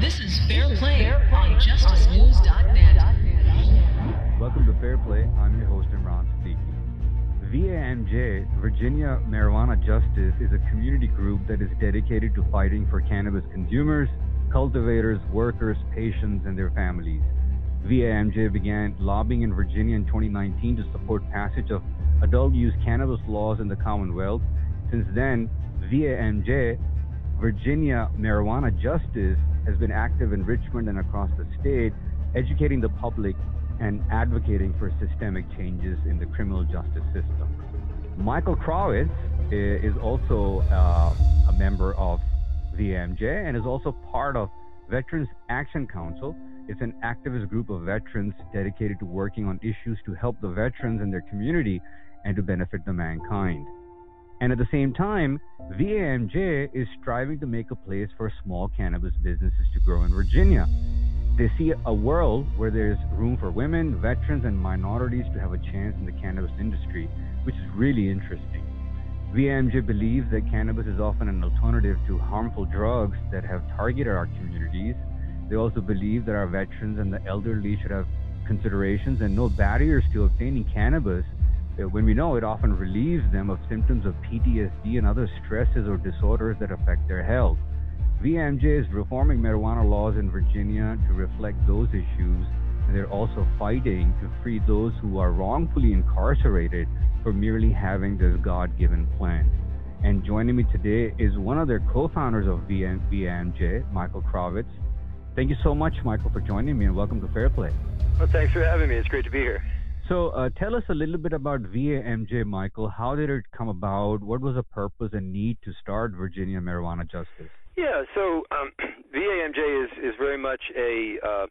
This is Fair Play on JusticeNews.net. Welcome to Fair Play. I'm your host, Imran Siddiqui. VAMJ, Virginia Marijuana Justice, is a community group that is dedicated to fighting for cannabis consumers, cultivators, workers, patients, and their families. VAMJ began lobbying in Virginia in 2019 to support passage of adult use cannabis laws in the Commonwealth. Since then, VAMJ, Virginia Marijuana Justice, has been active in Richmond and across the state, educating the public and advocating for systemic changes in the criminal justice system. Michael Krawitz is also uh, a member of VAMJ and is also part of Veterans Action Council. It's an activist group of veterans dedicated to working on issues to help the veterans and their community and to benefit the mankind. And at the same time, VAMJ is striving to make a place for small cannabis businesses to grow in Virginia. They see a world where there's room for women, veterans, and minorities to have a chance in the cannabis industry, which is really interesting. VAMJ believes that cannabis is often an alternative to harmful drugs that have targeted our communities. They also believe that our veterans and the elderly should have considerations and no barriers to obtaining cannabis Uh, when we know it often relieves them of symptoms of PTSD and other stresses or disorders that affect their health. VMJ is reforming marijuana laws in Virginia to reflect those issues, and they're also fighting to free those who are wrongfully incarcerated for merely having this God given plant. And joining me today is one of their co founders of VM, VMJ, Michael Krawitz. Thank you so much, Michael, for joining me, and welcome to Fair Play. Well, thanks for having me. It's great to be here. So, uh, tell us a little bit about VAMJ, Michael. How did it come about? What was the purpose and need to start Virginia Marijuana Justice? Yeah, so um, VAMJ is is very much a uh,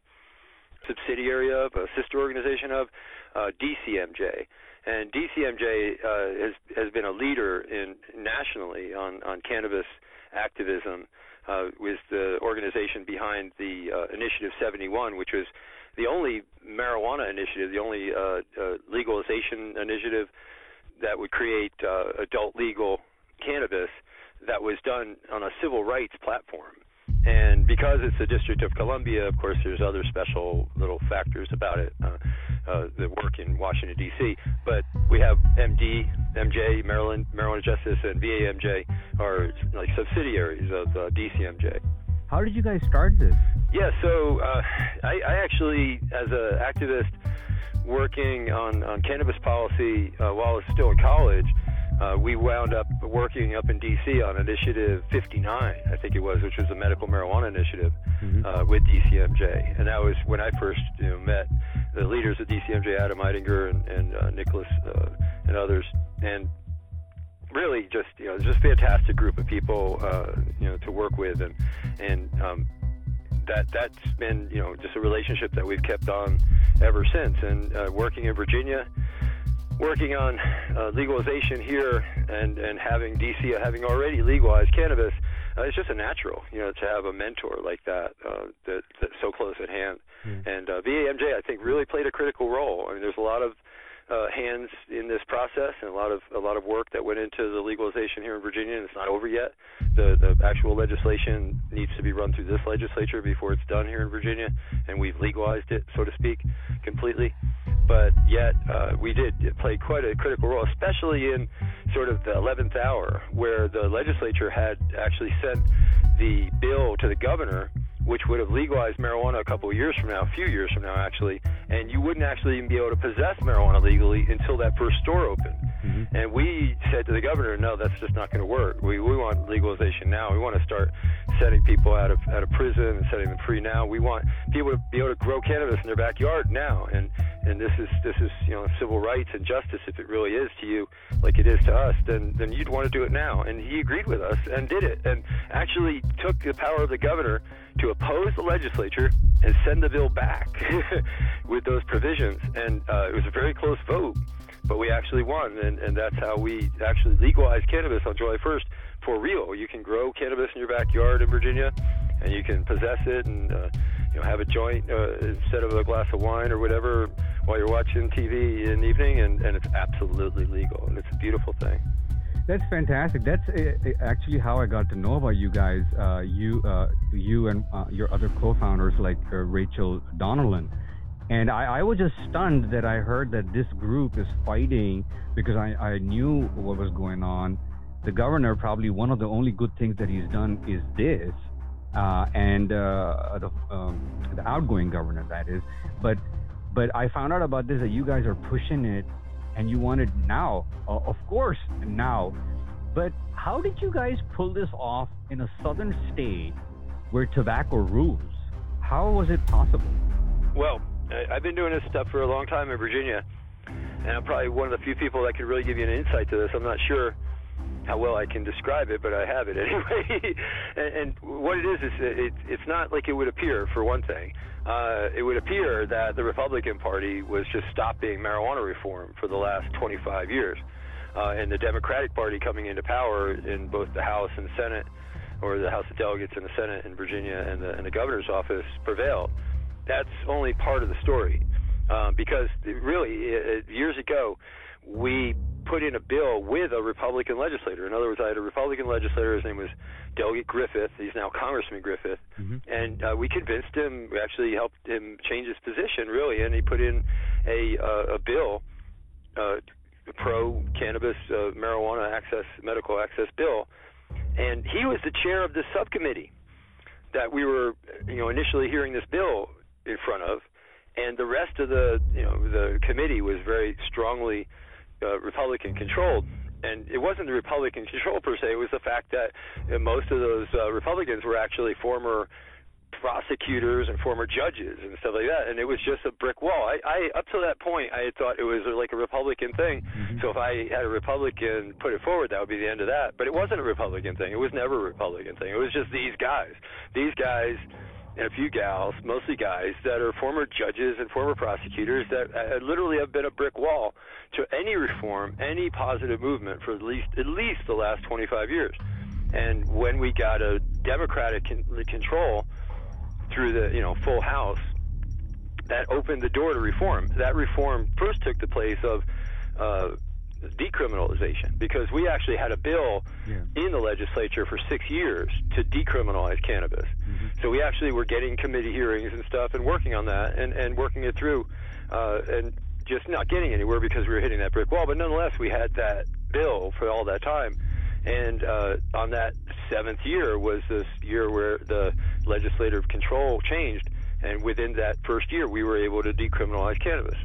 subsidiary of, a sister organization of uh, DCMJ, and DCMJ uh, has has been a leader in nationally on on cannabis activism. Uh, was the organization behind the uh, Initiative 71, which was the only marijuana initiative, the only uh, uh, legalization initiative that would create uh, adult legal cannabis that was done on a civil rights platform. And because it's the District of Columbia, of course, there's other special little factors about it uh, uh, that work in Washington D.C. But we have MD, MJ, Maryland, Marijuana Justice, and VAMJ are like subsidiaries of uh, DCMJ. How did you guys start this? Yeah, so uh, I, I actually, as an activist working on, on cannabis policy uh, while I was still in college, uh, we wound up working up in D.C. on Initiative 59, I think it was, which was the medical marijuana initiative mm-hmm. uh, with DCMJ, and that was when I first you know, met the leaders of DCMJ, Adam Eidinger and, and uh, Nicholas uh, and others, and really just you know just fantastic group of people uh, you know to work with, and and um, that that's been you know just a relationship that we've kept on ever since, and uh, working in Virginia working on uh, legalization here and and having DC having already legalized cannabis, uh, it's just a natural, you know, to have a mentor like that uh, that that's so close at hand. Mm. And uh, VAMJ, I think, really played a critical role. I mean, there's a lot of uh, hands in this process and a lot of a lot of work that went into the legalization here in Virginia, and it's not over yet. The the actual legislation needs to be run through this legislature before it's done here in Virginia, and we've legalized it, so to speak, completely but yet uh, we did play quite a critical role, especially in sort of the 11th hour, where the legislature had actually sent the bill to the governor, which would have legalized marijuana a couple of years from now, a few years from now, actually, and you wouldn't actually even be able to possess marijuana legally until that first store opened. Mm-hmm. And we said to the governor, no, that's just not going to work. We we want legalization now. We want to start setting people out of out of prison and setting them free now. We want people to be able to grow cannabis in their backyard now. And and this is this is you know civil rights and justice. If it really is to you, like it is to us, then then you'd want to do it now. And he agreed with us and did it, and actually took the power of the governor to oppose the legislature and send the bill back with those provisions. And uh, it was a very close vote but we actually won, and, and that's how we actually legalized cannabis on July 1st for real. You can grow cannabis in your backyard in Virginia, and you can possess it and uh, you know have a joint uh, instead of a glass of wine or whatever while you're watching TV in the evening, and, and it's absolutely legal, and it's a beautiful thing. That's fantastic. That's uh, actually how I got to know about you guys. Uh, you, uh, you, and uh, your other co-founders like uh, Rachel Donlan. And I, I, was just stunned that I heard that this group is fighting because I, I knew what was going on. The governor, probably one of the only good things that he's done is this, uh, and the, um, the outgoing governor, that is. But but I found out about this that you guys are pushing it and you want it now. Uh, of course, now. But how did you guys pull this off in a southern state where tobacco rules? How was it possible? Well, I've been doing this stuff for a long time in Virginia, and I'm probably one of the few people that can really give you an insight to this. I'm not sure how well I can describe it, but I have it anyway. and, and what it is is it, it's not like it would appear, for one thing uh, it would appear that the Republican Party was just stopping marijuana reform for the last 25 years. Uh, and the Democratic Party coming into power in both the House and Senate, or the House of Delegates and the Senate in Virginia and the, and the governor's office prevailed. That's only part of the story. Uh, because really, it, years ago, we put in a bill with a Republican legislator. In other words, I had a Republican legislator. His name was Delegate Griffith. He's now Congressman Griffith, mm-hmm. and uh, we convinced him. We actually helped him change his position, really, and he put in a uh, a bill, uh, pro cannabis uh, marijuana access medical access bill, and he was the chair of the subcommittee that we were, you know, initially hearing this bill in front of, and the rest of the, you know, the committee was very strongly uh, Republican controlled. And it wasn't the Republican control per se; it was the fact that uh, most of those uh, Republicans were actually former prosecutors and former judges and stuff like that, and it was just a brick wall. I, I up to that point, I had thought it was like a Republican thing. Mm-hmm. So if I had a Republican put it forward, that would be the end of that. But it wasn't a Republican thing. It was never a Republican thing. It was just these guys. These guys and a few gals, mostly guys, that are former judges and former prosecutors that uh, literally have been a brick wall to any reform, any positive movement for at least at least the last 25 years. And when we got a Democratic con- control through the you know full House, that opened the door to reform. That reform first took the place of uh, decriminalization because we actually had a bill yeah. in the legislature for six years to decriminalize cannabis. Mm-hmm. So we actually were getting committee hearings and stuff and working on that and, and working it through uh, and just not getting anywhere because we were hitting that brick wall. But nonetheless, we had that bill for all that time. And uh, on that seventh year was this year where the legislative control changed. And within that first year, we were able to decriminalize cannabis.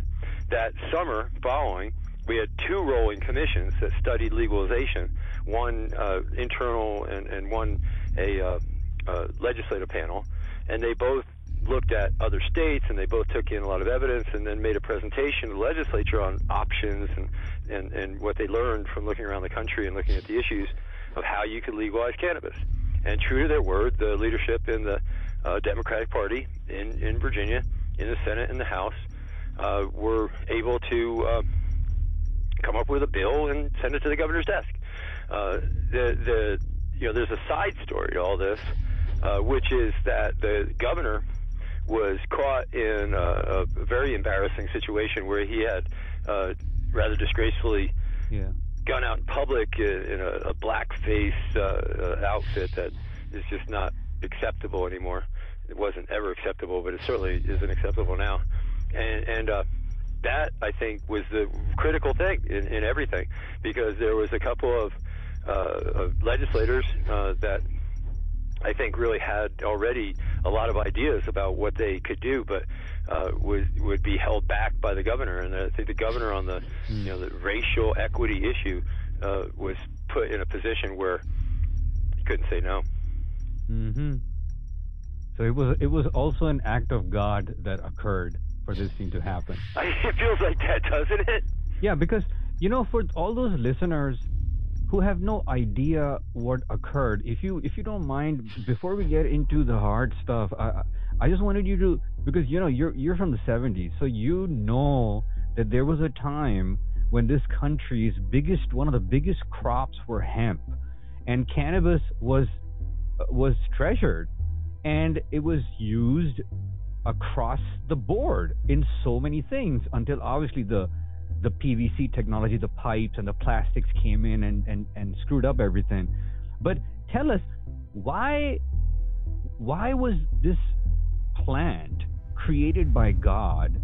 That summer following, we had two rolling commissions that studied legalization, one uh, internal and, and one a uh, uh, legislative panel, and they both looked at other states and they both took in a lot of evidence and then made a presentation to the legislature on options and, and, and what they learned from looking around the country and looking at the issues of how you could legalize cannabis. And true to their word, the leadership in the uh, Democratic Party in, in Virginia, in the Senate and the House, uh, were able to uh, come up with a bill and send it to the governor's desk. Uh, the the you know there's a side story to all this, uh, which is that the governor was caught in a, a very embarrassing situation where he had uh, rather disgracefully yeah. gone out in public in a, a blackface uh, uh, outfit that is just not acceptable anymore. It wasn't ever acceptable, but it certainly isn't acceptable now. And and uh, that I think was the critical thing in, in everything, because there was a couple of, uh, of legislators uh, that I think really had already a lot of ideas about what they could do, but uh, would would be held back by the governor. And I think the governor on the you know the racial equity issue uh, was put in a position where he couldn't say no. Mm-hmm. So it was it was also an act of God that occurred for this thing to happen. It feels like that, doesn't it? Yeah, because you know, for all those listeners who have no idea what occurred, if you if you don't mind, before we get into the hard stuff, I I just wanted you to because you know you're you're from the 70s, so you know that there was a time when this country's biggest one of the biggest crops were hemp, and cannabis was was treasured, and it was used across the board in so many things until obviously the the PVC technology, the pipes and the plastics came in and, and, and screwed up everything. But tell us why why was this plant created by God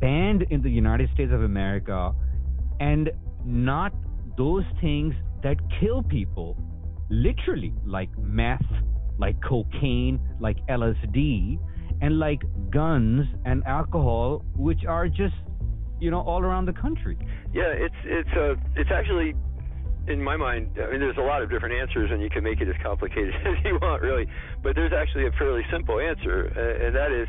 banned in the United States of America and not those things that kill people literally like meth, like cocaine, like LSD and like guns and alcohol which are just you know all around the country. Yeah, it's it's uh it's actually in my mind, I mean, there's a lot of different answers, and you can make it as complicated as you want, really. But there's actually a fairly simple answer, and that is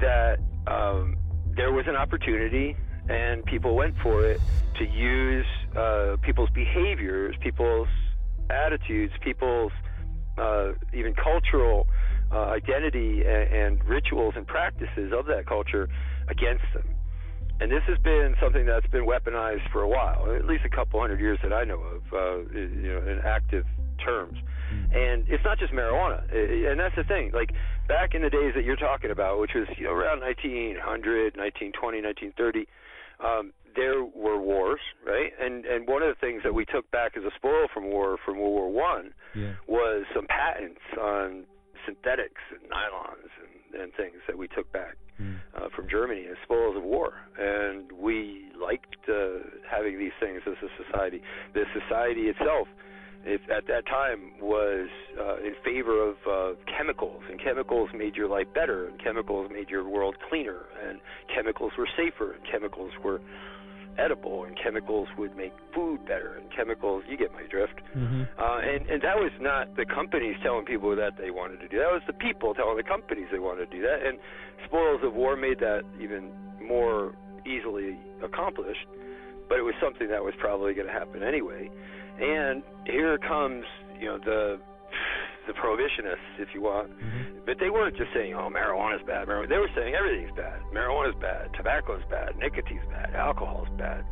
that um, there was an opportunity, and people went for it to use uh, people's behaviors, people's attitudes, people's uh, even cultural uh, identity and, and rituals and practices of that culture against them. And this has been something that's been weaponized for a while, at least a couple hundred years that I know of, uh, you know, in active terms. And it's not just marijuana, and that's the thing. Like back in the days that you're talking about, which was you know around 1900, 1920, 1930, um, there were wars, right? And and one of the things that we took back as a spoil from war from World War One Yeah. was some patents on synthetics and nylons and, and things that we took back uh, from Germany as spoils of war, and we liked uh, having these things as a society. The society itself, if at that time, was uh, in favor of uh, chemicals, and chemicals made your life better, and chemicals made your world cleaner, and chemicals were safer, and chemicals were edible, and chemicals would make food better, and chemicals. You get my drift. Uh, and and that was not the companies telling people that they wanted to do. That was the people telling the companies they wanted to do that. And spoils of war made that even more easily accomplished. But it was something that was probably going to happen anyway. And here comes you know the the prohibitionists, if you want. Mm-hmm. But they weren't just saying, "Oh, marijuana's bad." Marijuana. They were saying everything's bad. Marijuana's bad. Tobacco's bad. Nicotine's bad. Alcohol's bad.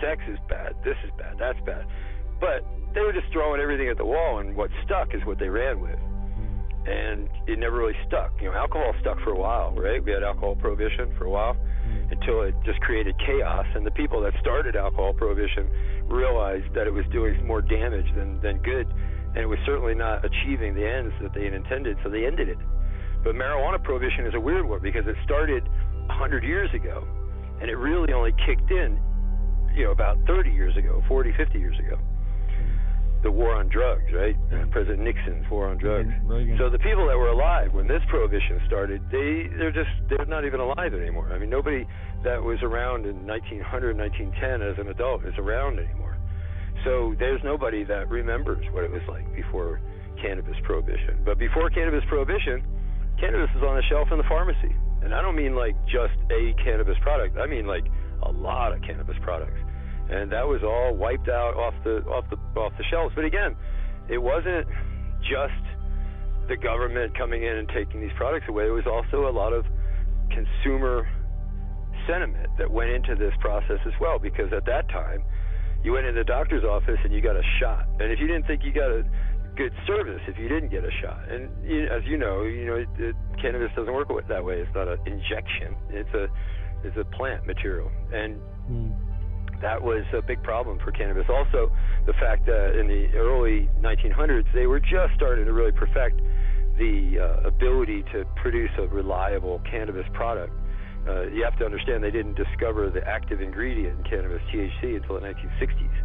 Sex is bad. This is bad. That's bad. But they were just throwing everything at the wall, and what stuck is what they ran with. Mm-hmm. And it never really stuck. You know, alcohol stuck for a while, right? We had alcohol prohibition for a while mm-hmm. until it just created chaos. And the people that started alcohol prohibition realized that it was doing more damage than, than good, and it was certainly not achieving the ends that they had intended, so they ended it. But marijuana prohibition is a weird one because it started 100 years ago, and it really only kicked in, you know, about 30 years ago, 40, 50 years ago. The war on drugs, right? President Nixon's war on drugs. Mm-hmm. Reagan. So the people that were alive when this prohibition started, they they're just they're not even alive anymore. I mean, nobody that was around in 1900, 1910 as an adult is around anymore. So there's nobody that remembers what it was like before cannabis prohibition. But before cannabis prohibition, cannabis was on the shelf in the pharmacy. And I don't mean like just a cannabis product. I mean like a lot of cannabis products. And that was all wiped out off the off the off the shelves. But again, it wasn't just the government coming in and taking these products away. It was also a lot of consumer sentiment that went into this process as well because at that time you went in the doctor's office and you got a shot. And if you didn't think you got a good service, if you didn't get a shot, and you, as you know, you know, it, it, cannabis doesn't work that way. It's not an injection. It's a it's a plant material, and that was a big problem for cannabis. Also, the fact that in the early 1900s they were just starting to really perfect the uh, ability to produce a reliable cannabis product. Uh, you have to understand they didn't discover the active ingredient in cannabis, THC, until the 1960s.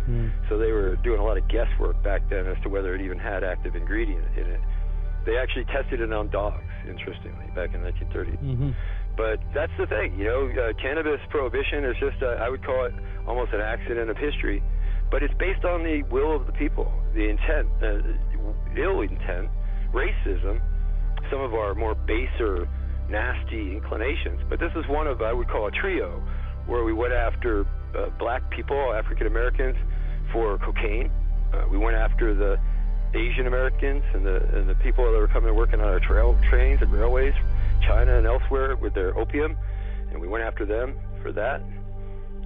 So they were doing a lot of guesswork back then as to whether it even had active ingredient in it. They actually tested it on dogs, interestingly, back in 1930s. But that's the thing, you know, uh, cannabis prohibition is just, uh, I would call it almost an accident of history. But it's based on the will of the people, the intent, uh, ill intent, racism, some of our more baser, nasty inclinations. But this is one of, I would call a trio, where we went after uh, black people, African Americans, for cocaine. Uh, we went after the Asian Americans and the and the people that were coming and working on our trail trains and railways, China and elsewhere with their opium, and we went after them for that.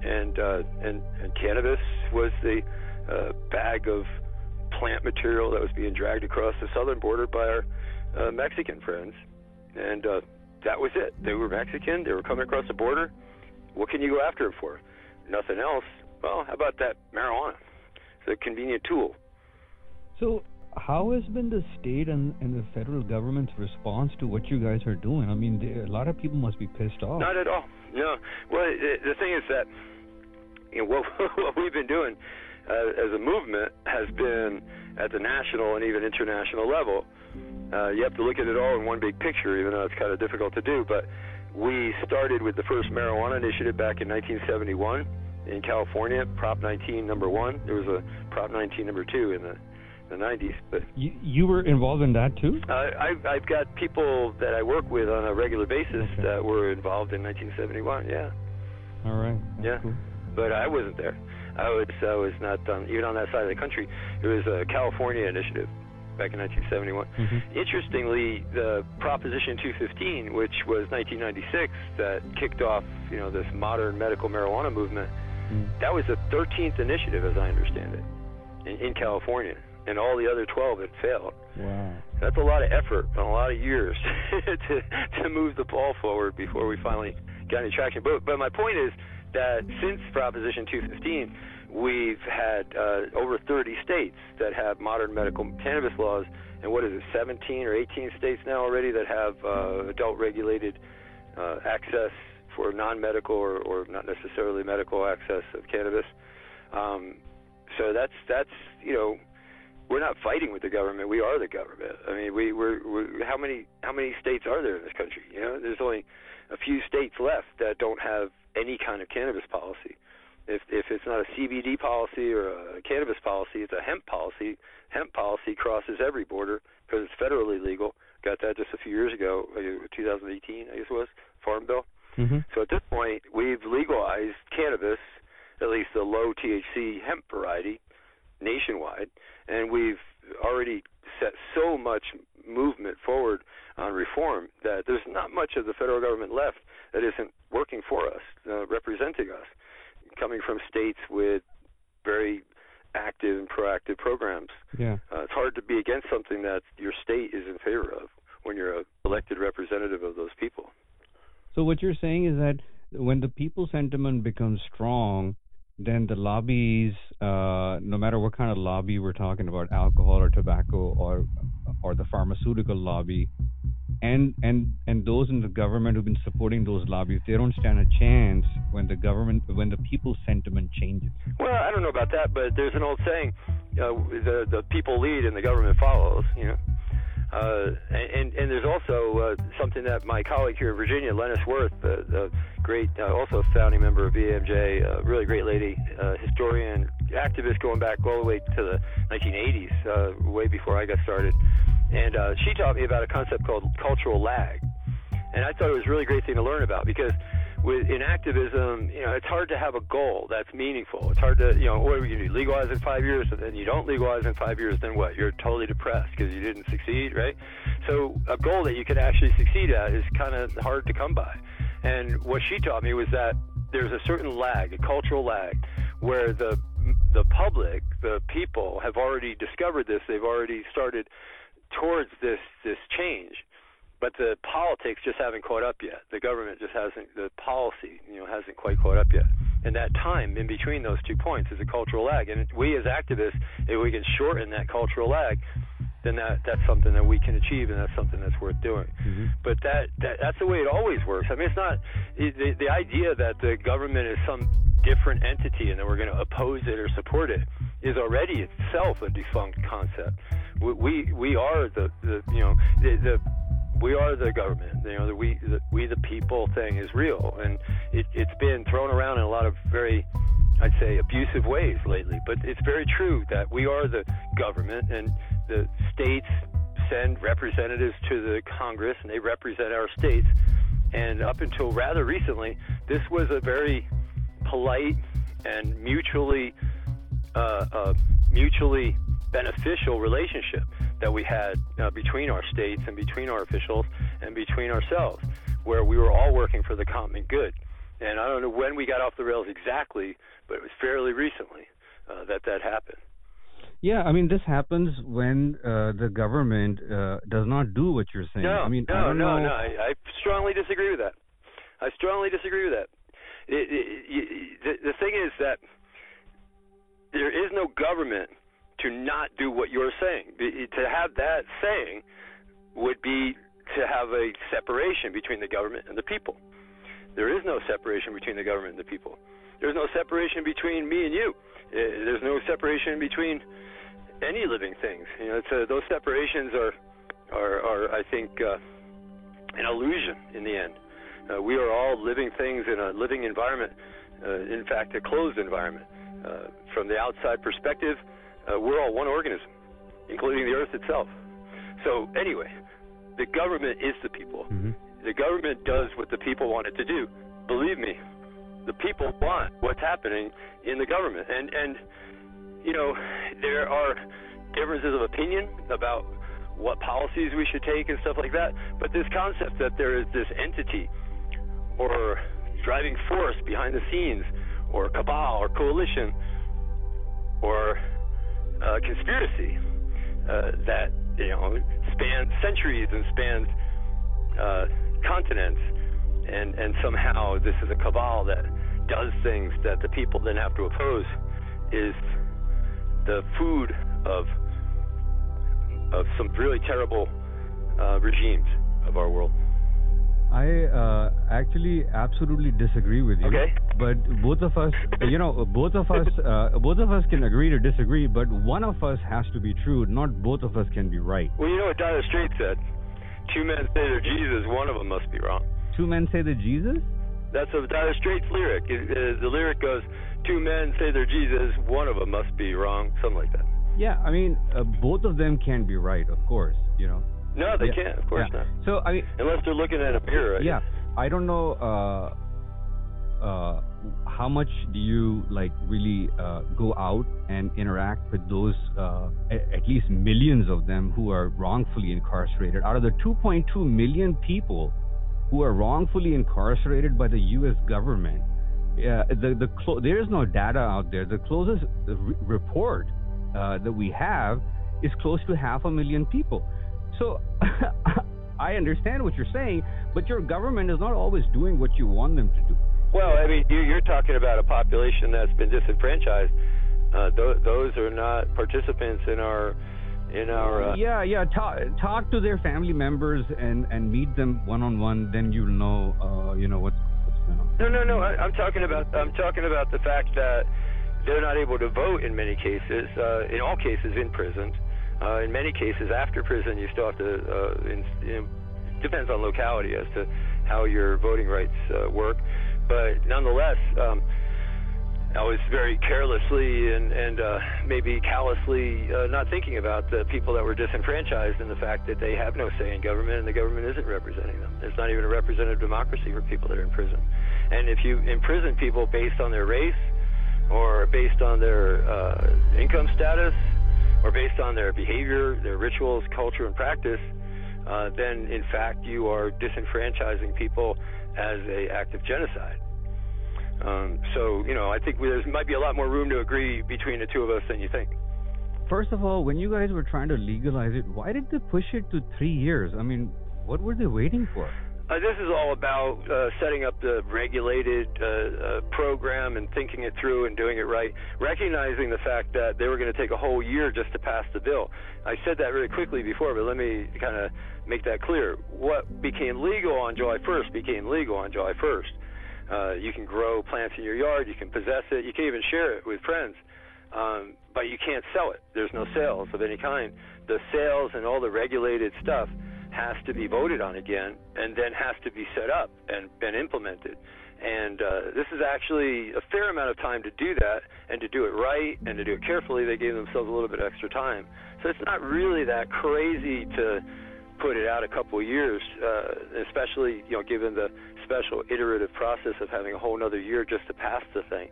And uh, and and cannabis was the uh, bag of plant material that was being dragged across the southern border by our uh, Mexican friends, and uh, that was it. They were Mexican. They were coming across the border. What can you go after them for? nothing else, well, how about that marijuana? It's a convenient tool. So, how has been the state and, and the federal government's response to what you guys are doing? I mean, they, a lot of people must be pissed off. Not at all. No. Well, the, the thing is that you know what, what we've been doing uh, as a movement has been at the national and even international level. Uh, you have to look at it all in one big picture, even though it's kind of difficult to do. But we started with the first marijuana initiative back in 1971 in California, Prop 19 number one. There was a Prop 19 number two in the the 90s. But you, you were involved in that too? Uh, I've, I've got people that I work with on a regular basis Okay. that were involved in 1971. Yeah, All right. That's Yeah. Cool. but I wasn't there. I was I was not on, even on that side of the country. It was a California initiative back in 1971. Mhm. Interestingly, the Proposition 215, which was 1996, that kicked off you know this modern medical marijuana movement, Mm. that was the 13th initiative, as I understand it, in, in California, and all the other 12 had failed. Wow. That's a lot of effort and a lot of years to to move the ball forward before we finally got any traction. But but my point is that since Proposition 215, we've had uh, over 30 states that have modern medical cannabis laws, and what is it, 17 or 18 states now already that have uh, adult regulated uh, access for non-medical or, or not necessarily medical access of cannabis. Um, so that's that's you know we're not fighting with the government. We are the government. I mean, we we're, we're how many how many states are there in this country? You know, there's only a few states left that don't have any kind of cannabis policy. If if it's not a CBD policy or a cannabis policy, it's a hemp policy. Hemp policy crosses every border because it's federally legal. Got that just a few years ago, uh, 2018, I guess it was Farm Bill. hmm So at this point, we've legalized cannabis, at least the low THC hemp variety, nationwide, and we've already set so much movement forward on reform that there's not much of the federal government left that isn't working for us, uh, representing us, coming from states with very active and proactive programs. Yeah. Uh, it's hard to be against something that your state is in favor of when you're a elected representative of those people. So what you're saying is that when the people sentiment becomes strong, then the lobbies, uh, no matter what kind of lobby we're talking about, alcohol or tobacco or or the pharmaceutical lobby, and and and those in the government who've been supporting those lobbies, they don't stand a chance when the government when the people's sentiment changes. Well, I don't know about that, but there's an old saying: uh, the the people lead and the government follows. You know, uh, and and there's also uh, something that my colleague here in Virginia, Lennice Werth, the, the great, uh, also founding member of BMJ, uh, really great lady, uh, historian, activist going back all the way to the 1980s, uh, way before I got started, and uh, she taught me about a concept called cultural lag, and I thought it was a really great thing to learn about because with in activism, you know, it's hard to have a goal that's meaningful. It's hard to, you know, what are we gonna do? Legalize in five years, and then you don't legalize in five years, then what? You're totally depressed because you didn't succeed, right? So a goal that you can actually succeed at is kind of hard to come by. And what she taught me was that there's a certain lag, a cultural lag, where the the public, the people, have already discovered this. They've already started towards this this change but the politics just haven't caught up yet. The government just hasn't, the policy, you know, hasn't quite caught up yet. And that time in between those two points is a cultural lag. And we as activists, if we can shorten that cultural lag, then that that's something that we can achieve, and that's something that's worth doing. Mm-hmm. But that, that that's the way it always works. I mean, it's not the the idea that the government is some different entity and that we're going to oppose it or support it is already itself a defunct concept. We we, we are the, the you know the, the we are the government. You know, the we the, we the people thing is real, and it, it's been thrown around in a lot of very, I'd say, abusive ways lately. But it's very true that we are the government, and the states send representatives to the Congress, and they represent our states. And up until rather recently, this was a very polite and mutually uh, uh, mutually beneficial relationship that we had uh, between our states and between our officials and between ourselves, where we were all working for the common good. And I don't know when we got off the rails exactly, but it was fairly recently uh, that that happened. Yeah, I mean, this happens when uh, the government uh, does not do what you're saying. No, I mean, no, I don't no, know. no. I, I strongly disagree with that. I strongly disagree with that. it, it, the, the thing is that there is no government to not do what you're saying. To have that saying would be to have a separation between the government and the people. There is no separation between the government and the people. There's no separation between me and you. Uh, there's no separation between any living things. You know, a, uh, those separations are, are, are I think, uh, an illusion in the end. Uh, we are all living things in a living environment. Uh, in fact, a closed environment. Uh, from the outside perspective, uh, we're all one organism, including the Earth itself. So anyway, the government is the people. Mm-hmm. The government does what the people want it to do. Believe me, the people want what's happening in the government. And and you know, there are differences of opinion about what policies we should take and stuff like that. But this concept that there is this entity or driving force behind the scenes or cabal or coalition or uh, conspiracy uh, that you know spans centuries and spans uh, continents, and and somehow this is a cabal that does things that the people then have to oppose is the food of of some really terrible uh, regimes of our world. I uh, actually absolutely disagree with you. Okay. But both of us, you know, both of us, uh, both of us can agree to disagree. But one of us has to be true. Not both of us can be right. Well, you know what Dire Straits said. Two men say they're Jesus. One of them must be wrong. Two men say they're Jesus. That's a Dire Straits lyric. It, it, the lyric goes, two men say they're Jesus. One of them must be wrong. Something like that. Yeah, I mean, uh, both of them can be right, of course. You know. No, they Yeah. can't. Of course Yeah. not. So I mean, Unless they're looking at a mirror. yeah, I don't know uh, uh, how much do you like really uh, go out and interact with those uh, at least millions of them who are wrongfully incarcerated. Out of the 2.2 million people who are wrongfully incarcerated by the U.S. government, uh, the the clo- there is no data out there. The closest re- report uh, that we have is close to half a million people. So I understand what you're saying, but your government is not always doing what you want them to do. Well, I mean, you, you're talking about a population that's been disenfranchised. Uh, th- those are not participants in our in our. Uh, yeah, yeah. Talk, talk to their family members and and meet them one on one. Then you'll know, uh, you know what's what's going on. No, no, no. I, I'm talking about I'm talking about the fact that they're not able to vote in many cases. Uh, in all cases, in prison. Uh, in many cases, after prison, you still have to. Uh, in, depends on locality as to how your voting rights uh, work, but nonetheless. Um, I was very carelessly and, and uh, maybe callously uh, not thinking about the people that were disenfranchised and the fact that they have no say in government and the government isn't representing them. It's not even a representative democracy for people that are in prison. And if you imprison people based on their race or based on their uh, income status or based on their behavior, their rituals, culture, and practice, uh, then in fact you are disenfranchising people as a act of genocide. Um, so, you know, I think there might be a lot more room to agree between the two of us than you think. First of all, when you guys were trying to legalize it, why did they push it to three years? I mean, what were they waiting for? Uh, this is all about uh, setting up the regulated uh, uh, program and thinking it through and doing it right, recognizing the fact that they were going to take a whole year just to pass the bill. I said that really quickly before, but let me kind of make that clear. What became legal on July 1st became legal on July 1st. Uh, you can grow plants in your yard, you can possess it, you can even share it with friends, um, but you can't sell it. There's no sales of any kind. The sales and all the regulated stuff has to be voted on again and then has to be set up and been implemented. And uh, this is actually a fair amount of time to do that and to do it right and to do it carefully. They gave themselves a little bit of extra time. So it's not really that crazy to put it out a couple of years, uh, especially you know given the special iterative process of having a whole another year just to pass the thing,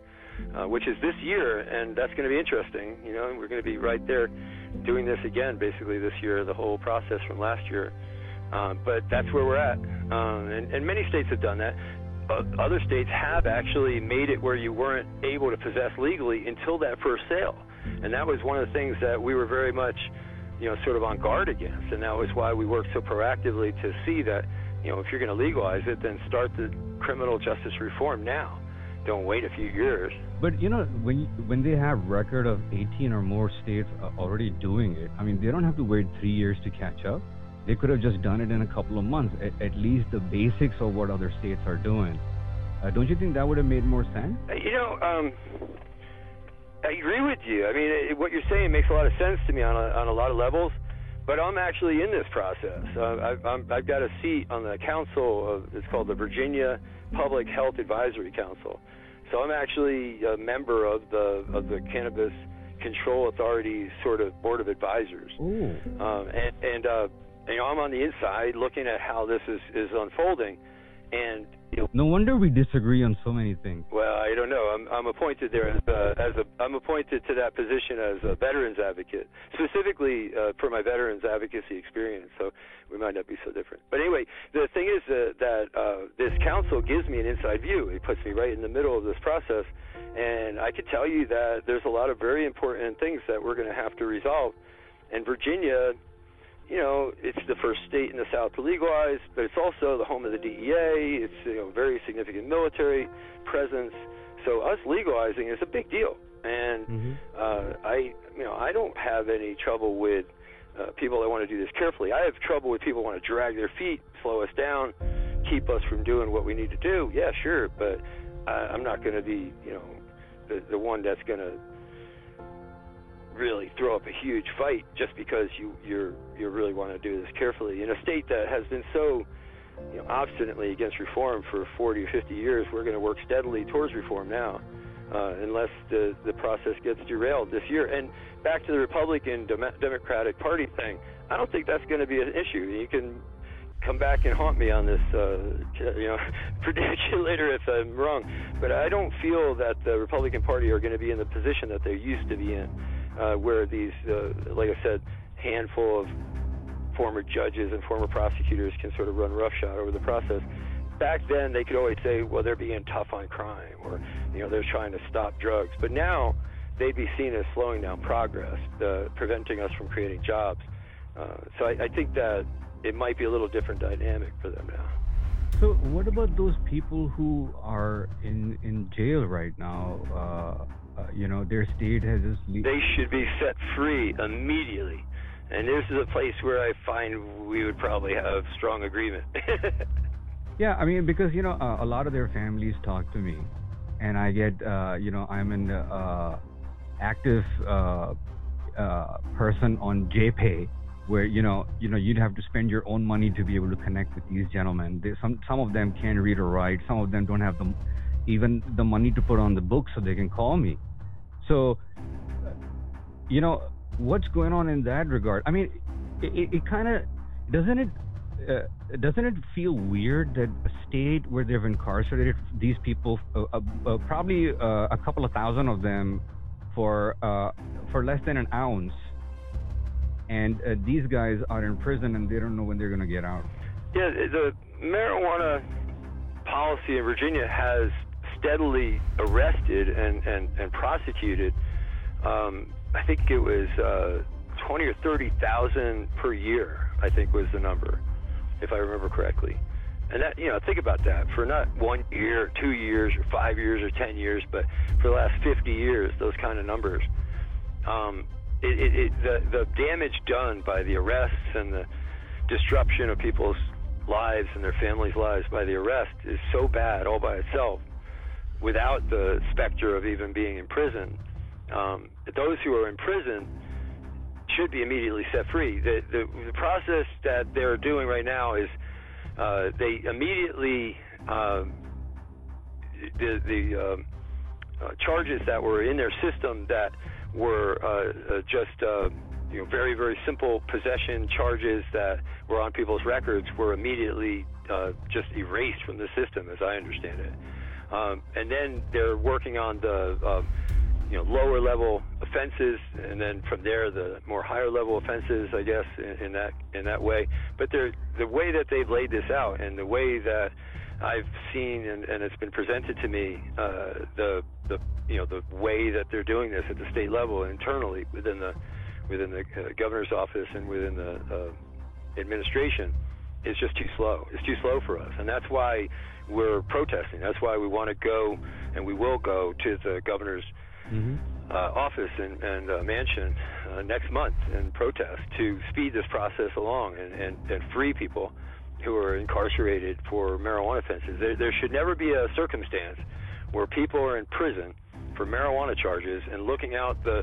uh, which is this year, and that's going to be interesting. You know, we're going to be right there doing this again, basically this year, the whole process from last year. Uh, but that's where we're at, um, and, and many states have done that. Uh, other states have actually made it where you weren't able to possess legally until that first sale, and that was one of the things that we were very much, you know, sort of on guard against, and that was why we worked so proactively to see that, you know, if you're going to legalize it, then start the criminal justice reform now. don't wait a few years. But you know, when when they have record of 18 or more states uh, already doing it, I mean, they don't have to wait three years to catch up. They could have just done it in a couple of months, at, at least the basics of what other states are doing. Uh, don't you think that would have made more sense? Uh, You know, um, I agree with you. I mean, it, what you're saying makes a lot of sense to me on a, on a lot of levels. But I'm actually in this process. Uh, I've, I'm, I've got a seat on the council. Of, it's called the Virginia Public Health Advisory Council. So I'm actually a member of the of the Cannabis Control Authority's sort of board of advisors. Um, and and uh, you know, I'm on the inside looking at how this is is unfolding. And you know, No wonder we disagree on so many things. well, I don't know. I'm I'm appointed there as a, as a I'm appointed to that position as a veterans advocate, specifically uh, for my veterans advocacy experience. So we might not be so different. But anyway, the thing is uh, that uh, this council gives me an inside view. It puts me right in the middle of this process, and I can tell you that there's a lot of very important things that we're going to have to resolve. And Virginia you know, it's the first state in the South to legalize, but it's also the home of the DEA. It's you know very significant military presence. So us legalizing is a big deal, and Mhm. uh, I you know I don't have any trouble with uh, people that want to do this carefully. I have trouble with people who want to drag their feet, slow us down, keep us from doing what we need to do. Yeah, sure, but uh, I'm not going to be you know the the one that's going to really throw up a huge fight just because you you're you really want to do this carefully. In a state that has been so you know obstinately against reform for 40 or 50 years we're going to work steadily towards reform now uh, unless the the process gets derailed this year. And back to the Republican Dem- Democratic Party thing I don't think that's going to be an issue. You can come back and haunt me on this uh, you know prediction later if I'm wrong but I don't feel that the Republican Party are going to be in the position that they used to be in uh, where these, uh, like I said, handful of former judges and former prosecutors can sort of run roughshod over the process. Back then, they could always say, "Well, they're being tough on crime," or you know, they're trying to stop drugs. But now, they'd be seen as slowing down progress, uh, preventing us from creating jobs. Uh, so I, I think that it might be a little different dynamic for them now. So what about those people who are in in jail right now? Uh, uh, you know, their state has just. Le- They should be set free immediately. And this is a place where I find we would probably have strong agreement. Yeah, I mean, because you know, uh, a lot of their families talk to me, and I get, uh, you know, I'm an uh, active uh, uh, person on JPay, where you know, you know, you'd have to spend your own money to be able to connect with these gentlemen. They, some some of them can't read or write. Some of them don't have the even the money to put on the book so they can call me. So, you know, what's going on in that regard? I mean, it, it, it kind of doesn't it uh, doesn't it feel weird that a state where they've incarcerated these people, uh, uh, uh, probably uh, a couple of thousand of them, for uh, for less than an ounce, and these guys are in prison and they don't know when they're going to get out? yeah, the marijuana policy in Virginia has steadily arrested and, and, and prosecuted. Um, I think it was uh, 20 or 30,000 per year, I think was the number, if I remember correctly. And that, you know, think about that. For not one year, two years, or five years, or 10 years, but for the last 50 years, those kind of numbers. Um, it, it, it, the, the damage done by the arrests and the disruption of people's lives and their families' lives by the arrest is so bad all by itself without the specter of even being in prison. Um, those who are in prison should be immediately set free. The, the, the process that they're doing right now is uh, they immediately uh, the the um, uh, charges that were in their system that were uh, uh, just uh, you know very very simple possession charges that were on people's records were immediately just erased from the system, as I understand it. Um, and then they're working on the uh, you know lower level offenses, and then from there the more higher level offenses, I guess, in, in that in that way. But the way that they've laid this out, and the way that I've seen and, and it's been presented to me, uh, the the you know the way that they're doing this at the state level internally within the within the uh, governor's office and within the uh, administration is just too slow. It's too slow for us, and that's why we're protesting. That's why we want to go, and we will go to the governor's Mm-hmm. uh, office and, and uh, mansion uh, next month and protest to speed this process along and, and, and free people who are incarcerated for marijuana offenses. There, there should never be a circumstance where people are in prison for marijuana charges and looking out the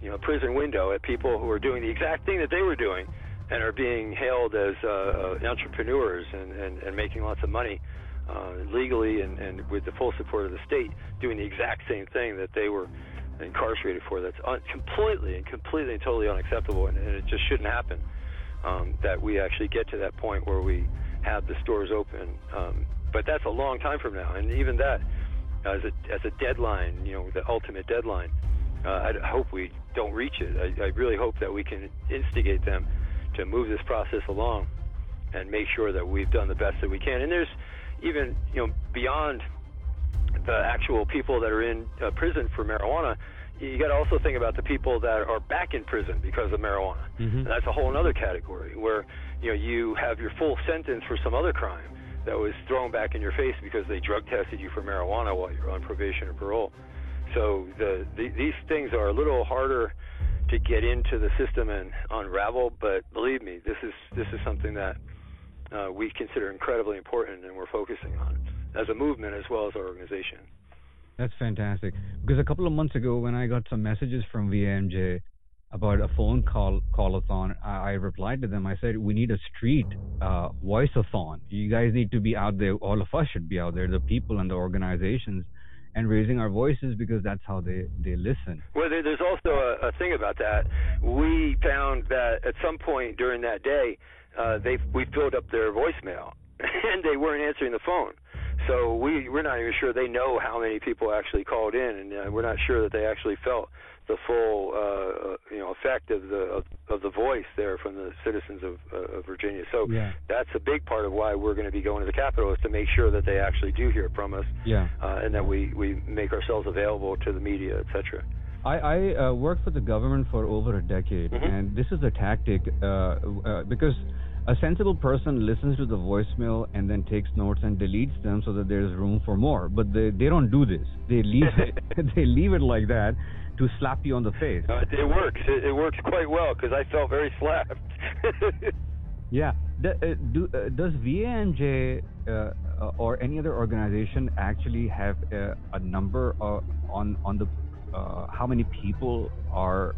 you know prison window at people who are doing the exact thing that they were doing and are being hailed as uh, uh, entrepreneurs and, and, and making lots of money uh, legally and, and with the full support of the state, doing the exact same thing that they were incarcerated for. That's un- completely and completely and totally unacceptable, and, and it just shouldn't happen. Um, that we actually get to that point where we have the stores open, um, but that's a long time from now, and even that as a as a deadline, you know, the ultimate deadline. Uh, I, hope we don't reach it. I, I really hope that we can instigate them to move this process along and make sure that we've done the best that we can. And there's even you know beyond the actual people that are in uh, prison for marijuana, you got to also think about the people that are back in prison because of marijuana. Mhm. And that's a whole other category where you know you have your full sentence for some other crime that was thrown back in your face because they drug tested you for marijuana while you're on probation or parole. So the, the these things are a little harder to get into the system and unravel, but believe me, this is this is something that uh, we consider incredibly important and we're focusing on as a movement as well as our organization. That's fantastic. Because a couple of months ago, when I got some messages from VAMJ about a phone call callathon, I, I replied to them. I said, "We need a street uh, voiceathon. You guys need to be out there. All of us should be out there. The people and the organizations, and raising our voices because that's how they they listen." Well, there's also a, a thing about that. We found that at some point during that day, uh, they we filled up their voicemail, and they weren't answering the phone. So we we're not even sure they know how many people actually called in, and uh, we're not sure that they actually felt the full uh, uh, you know effect of the of, of the voice there from the citizens of, uh, of Virginia. So Yeah. that's a big part of why we're going to be going to the Capitol is to make sure that they actually do hear from us, Yeah. uh, and that we we make ourselves available to the media, etc. I, I uh, worked for the government for over a decade, Mhm. and this is a tactic uh, uh, because a sensible person listens to the voicemail and then takes notes and deletes them so that there's room for more. But they, they don't do this. They leave it, they leave it like that to slap you on the face. Uh, it works. It, it works quite well because I felt very slapped. Yeah. Do, uh, do, uh, does VAMJ uh, uh, or any other organization actually have uh, a number uh, on on the uh, how many people are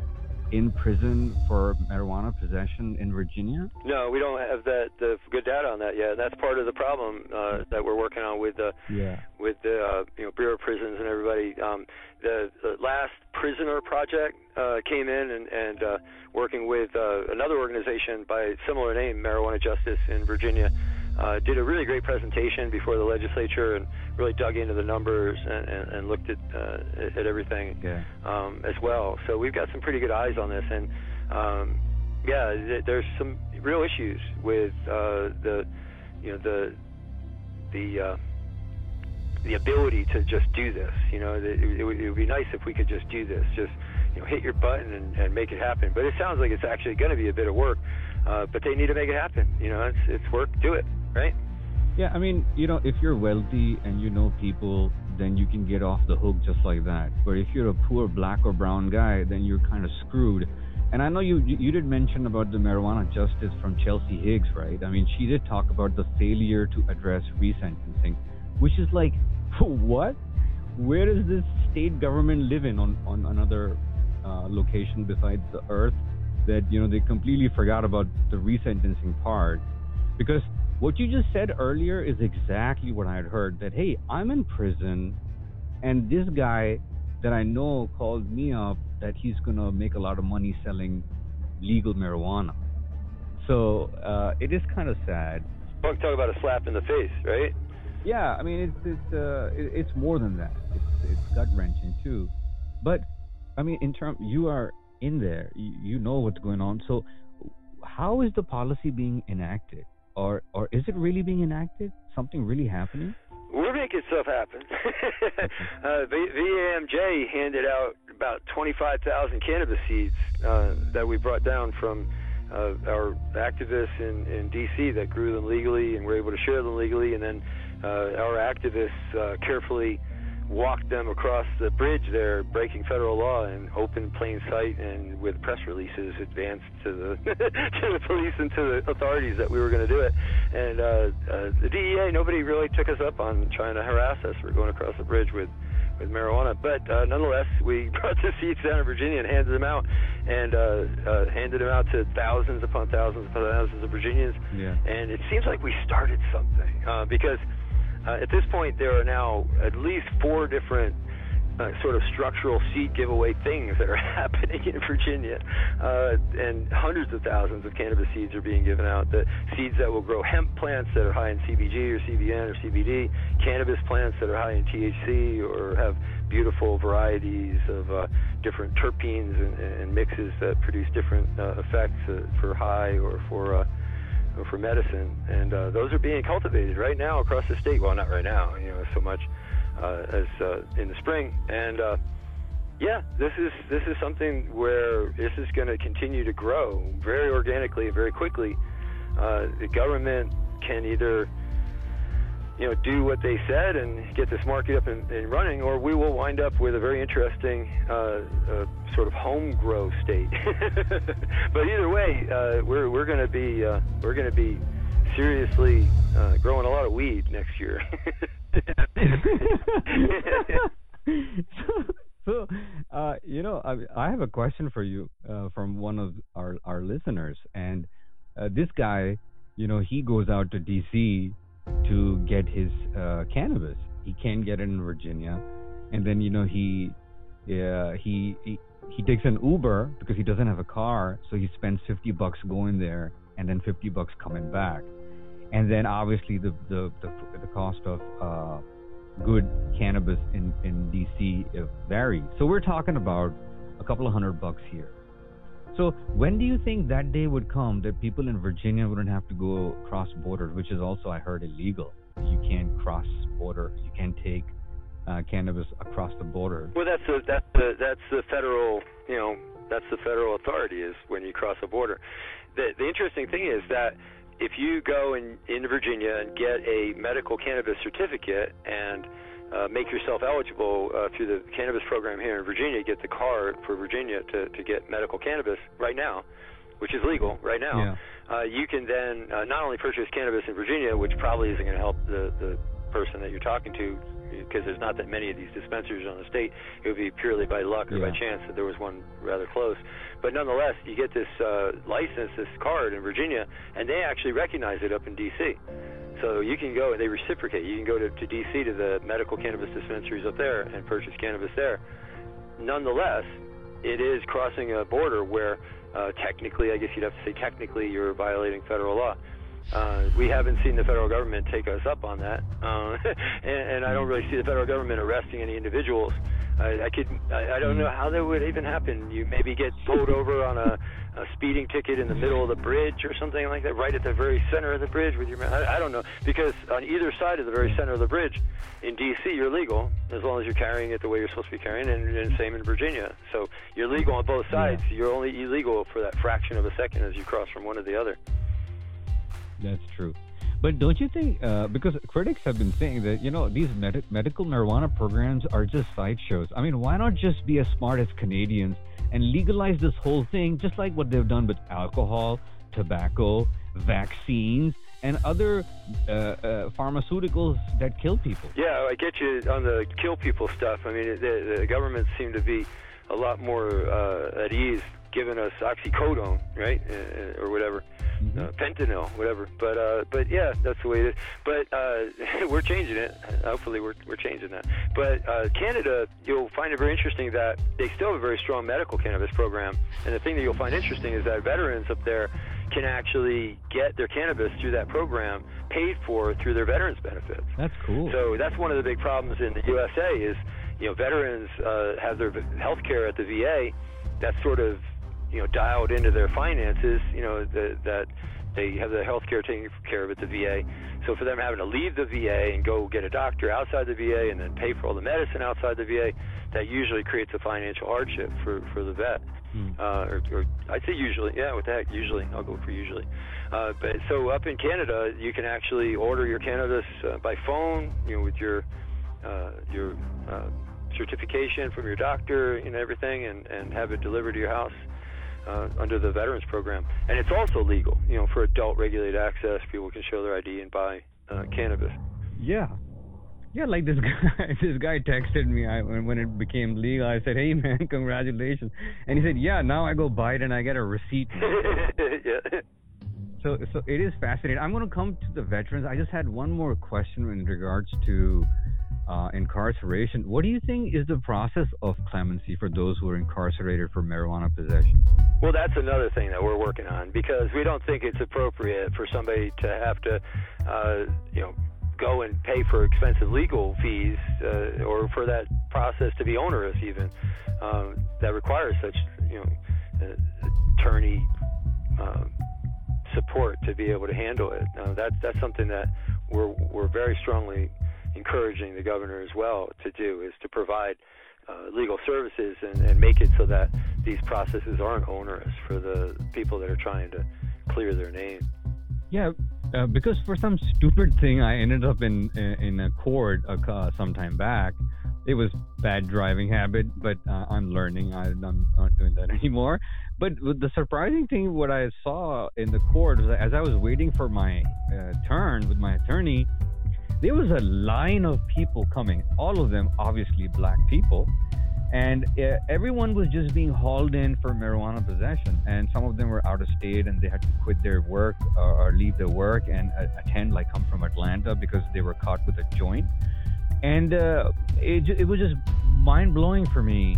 in prison for marijuana possession in Virginia? no, we don't have that the good data on that yet. That's part of the problem uh, that we're working on with the Yeah. with the uh, you know Bureau of Prisons and everybody. Um, the, the last prisoner project uh, came in and, and uh, working with uh, another organization by similar name, Marijuana Justice in Virginia. Uh, did a really great presentation before the legislature and really dug into the numbers and, and, and looked at uh, at everything Yeah. um, as well. So we've got some pretty good eyes on this, and um, yeah, th- there's some real issues with uh, the you know the the uh, the ability to just do this. You know, it, it, would, it would be nice if we could just do this, just you know, hit your button and, and make it happen. But it sounds like it's actually going to be a bit of work. Uh, but they need to make it happen. You know, it's it's work. Do it, right? Yeah, I mean, you know, if you're wealthy and you know people, then you can get off the hook just like that. But if you're a poor black or brown guy, then you're kind of screwed. And I know you you did mention about the marijuana justice from Chelsea Higgs, right? I mean, she did talk about the failure to address resentencing, which is like, what? Where does this state government live in on on another uh, location besides the Earth? That you know they completely forgot about the resentencing part, because what you just said earlier is exactly what I had heard. That hey, I'm in prison, and this guy that I know called me up that he's gonna make a lot of money selling legal marijuana. So uh, it is kind of sad. Talk talk about a slap in the face, right? Yeah, I mean it's it's uh, it, it's more than that. It's it's gut wrenching too. But I mean, in term, you are in there. You, you know what's going on. So how is the policy being enacted, or or is it really being enacted? Something really happening? We're making stuff happen. uh, VAMJ handed out about 25,000 cannabis seeds uh, that we brought down from uh, our activists in, in D.C. that grew them legally and were able to share them legally, and then uh, our activists uh, carefully walked them across the bridge there, breaking federal law in open plain sight and with press releases advanced to the to the police and to the authorities that we were going to do it. And uh, uh, the DEA, nobody really took us up on trying to harass us for going across the bridge with with marijuana. But uh, nonetheless, we brought the seeds down in Virginia and handed them out, and uh, uh, handed them out to thousands upon thousands upon thousands of Virginians. Yeah. And it seems like we started something uh, because uh, at this point there are now at least four different uh, sort of structural seed giveaway things that are happening in Virginia, uh, and hundreds of thousands of cannabis seeds are being given out. The seeds that will grow hemp plants that are high in CBG or CBN or CBD, cannabis plants that are high in THC or have beautiful varieties of uh, different terpenes and, and mixes that produce different uh, effects uh, for high or for uh, or for medicine, and uh, those are being cultivated right now across the state. Well, not right now, you know, so much uh, as uh, in the spring. And uh, yeah, this is this is something where this is going to continue to grow very organically, very quickly. Uh, the government can either you know do what they said and get this market up and, and running, or we will wind up with a very interesting uh, uh, sort of home grow state. but either way, uh, we're we're going to be uh, we're going to be seriously uh, growing a lot of weed next year. so, so uh, you know, I, I have a question for you from one of our our listeners, and this guy, you know, he goes out to D.C. to get his uh, cannabis. He can't get it in Virginia, and then you know he, uh, he he he takes an Uber because he doesn't have a car, so he spends fifty bucks going there and then fifty bucks coming back, and then obviously the the the, the cost of uh, good cannabis in in DC varies. So we're talking about a couple of hundred bucks here. So when do you think that day would come that people in Virginia wouldn't have to go cross borders, which is also I heard illegal. You can't cross border. You can't take uh, cannabis across the border. Well, that's the that's the that's the federal you know that's the federal authority is when you cross a border. The the interesting thing is that if you go in into Virginia and get a medical cannabis certificate and uh, make yourself eligible uh, through the cannabis program here in Virginia, get the card for Virginia to to get medical cannabis right now, which is legal right now. Yeah. Uh, you can then uh, not only purchase cannabis in Virginia, which probably isn't going to help the the person that you're talking to because there's not that many of these dispensaries on the state. It would be purely by luck or by chance that there was one rather close. But nonetheless, you get this uh, license, this card in Virginia, and they actually recognize it up in D.C. So you can go and they reciprocate. You can go to, to D.C. to the medical cannabis dispensaries up there and purchase cannabis there. Nonetheless, it is crossing a border where uh, technically, I guess you'd have to say technically, you're violating federal law. Uh, we haven't seen the federal government take us up on that, uh, and, and I don't really see the federal government arresting any individuals. I, I could, I, I don't know how that would even happen. You maybe get pulled over on a, a speeding ticket in the middle of the bridge or something like that, right at the very center of the bridge with your. I, I don't know because on either side of the very center of the bridge, in D.C. you're legal as long as you're carrying it the way you're supposed to be carrying, it, and, and same in Virginia. So you're legal on both sides. You're only illegal for that fraction of a second as you cross from one to the other. That's true. But don't you think, uh, because critics have been saying that, you know, these med- medical marijuana programs are just sideshows. I mean, why not just be as smart as Canadians and legalize this whole thing, just like what they've done with alcohol, tobacco, vaccines, and other uh, uh, pharmaceuticals that kill people? Yeah, I get you on the kill people stuff. I mean, the, the government seemed to be a lot more uh, at ease giving us oxycodone, right, uh, or whatever, uh, fentanyl, whatever. But uh, but yeah, that's the way it is. But uh, we're changing it. Hopefully, we're we're changing that. But uh, Canada, you'll find it very interesting that they still have a very strong medical cannabis program. And the thing that you'll find interesting is that veterans up there can actually get their cannabis through that program paid for through their veterans benefits. That's cool. So that's one of the big problems in the USA is, you know, veterans uh, have their health care at the VA. That's sort of you know dialed into their finances. You know the, that they have the health care taken care of at the VA. So for them having to leave the VA and go get a doctor outside the VA and then pay for all the medicine outside the VA, that usually creates a financial hardship for for the vet. Hmm. Uh, or, or I'd say usually, yeah. What the heck? Usually, I'll go for usually. Uh, but so up in Canada, you can actually order your cannabis uh, by phone, you know, with your uh, your uh, certification from your doctor and everything, and and have it delivered to your house uh, under the Veterans Program. And it's also legal, you know, for adult regulated access. People can show their ID and buy uh, cannabis. Yeah. Yeah, like this guy. This guy texted me I, when when it became legal. I said, "Hey, man, congratulations!" And he said, "Yeah, now I go buy it and I get a receipt." yeah. So, so it is fascinating. I'm going to come to the veterans. I just had one more question in regards to uh, incarceration. What do you think is the process of clemency for those who are incarcerated for marijuana possession? Well, that's another thing that we're working on because we don't think it's appropriate for somebody to have to, uh, you know, go and pay for expensive legal fees uh, or for that process to be onerous even um, that requires such, you know, uh, attorney uh, support to be able to handle it. Uh, that's that's something that we're we're very strongly encouraging the governor as well to do is to provide uh, legal services and, and make it so that these processes aren't onerous for the people that are trying to clear their name. Yeah, uh, because for some stupid thing, I ended up in in a court uh, some time back. It was bad driving habit, but uh, I'm learning. I'm not doing that anymore. But the surprising thing, what I saw in the court, was as I was waiting for my uh, turn with my attorney, there was a line of people coming. All of them, obviously, black people and uh, everyone was just being hauled in for marijuana possession and some of them were out of state and they had to quit their work or, leave their work and uh, attend like come from atlanta because they were caught with a joint and uh, it, it was just mind-blowing for me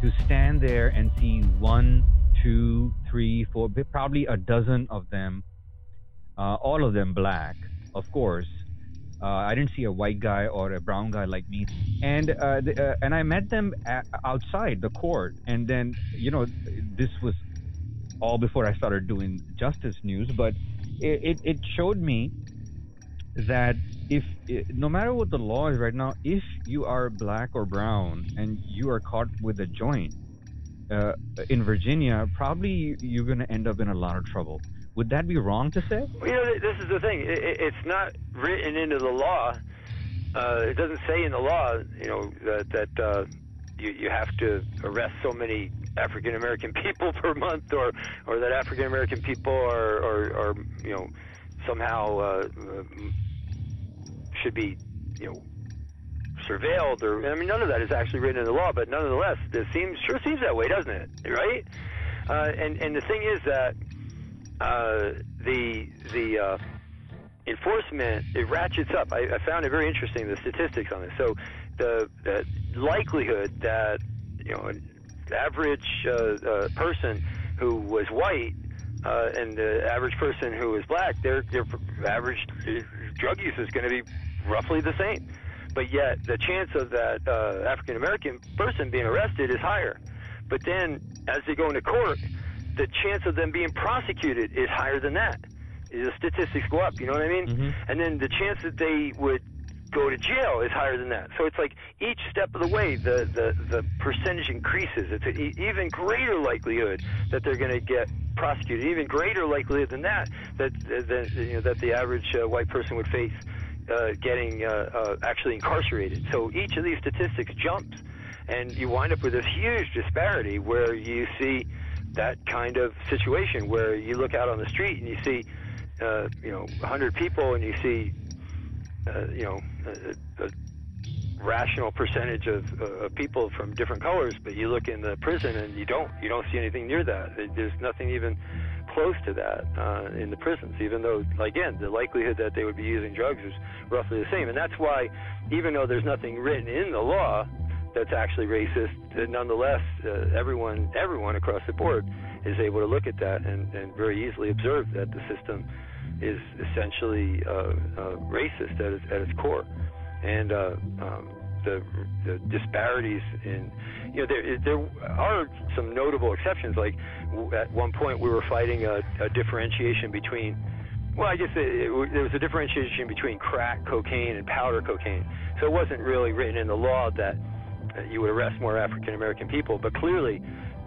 to stand there and see one two three four probably a dozen of them uh, all of them black of course uh, I didn't see a white guy or a brown guy like me, and uh, the, uh, and I met them outside the court, and then you know this was all before I started doing justice news, but it, it, it showed me that if no matter what the law is right now, if you are black or brown and you are caught with a joint uh, in Virginia, probably you're going to end up in a lot of trouble. Would that be wrong to say? Well, you know, this is the thing. It, it's not written into the law. Uh, it doesn't say in the law, you know, that that uh, you you have to arrest so many African American people per month, or or that African American people are, are are you know somehow uh, should be you know surveilled or I mean none of that is actually written in the law, but nonetheless, it seems sure seems that way, doesn't it? Right? Uh, and and the thing is that uh, the the uh, enforcement it ratchets up. I, I found it very interesting the statistics on this. So the, the likelihood that you know an average uh, uh, person who was white uh, and the average person who is black, their their average drug use is going to be roughly the same. But yet the chance of that uh, African American person being arrested is higher. But then as they go into court, the chance of them being prosecuted is higher than that. The statistics go up, you know what I mean? Mhm. And then the chance that they would go to jail is higher than that. So it's like each step of the way, the the, the percentage increases. It's an e- even greater likelihood that they're going to get prosecuted. Even greater likelihood than that that that you know that the average uh, white person would face uh, getting uh, uh, actually incarcerated. So each of these statistics jumps, and you wind up with this huge disparity where you see that kind of situation where you look out on the street and you see, uh, you know, 100 people and you see, uh, you know, a, a rational percentage of, uh, people from different colors, but you look in the prison and you don't, you don't see anything near that. There's nothing even close to that uh, in the prisons, even though, again, the likelihood that they would be using drugs is roughly the same. And that's why, even though there's nothing written in the law, that's actually racist. Nonetheless, uh, everyone everyone across the board is able to look at that and, and very easily observe that the system is essentially uh, uh, racist at its, at its core. And uh, um, the the disparities in you know there there are some notable exceptions. Like at one point we were fighting a, a differentiation between well, I guess it, it, there was a differentiation between crack cocaine and powder cocaine. So it wasn't really written in the law that you would arrest more African American people, but clearly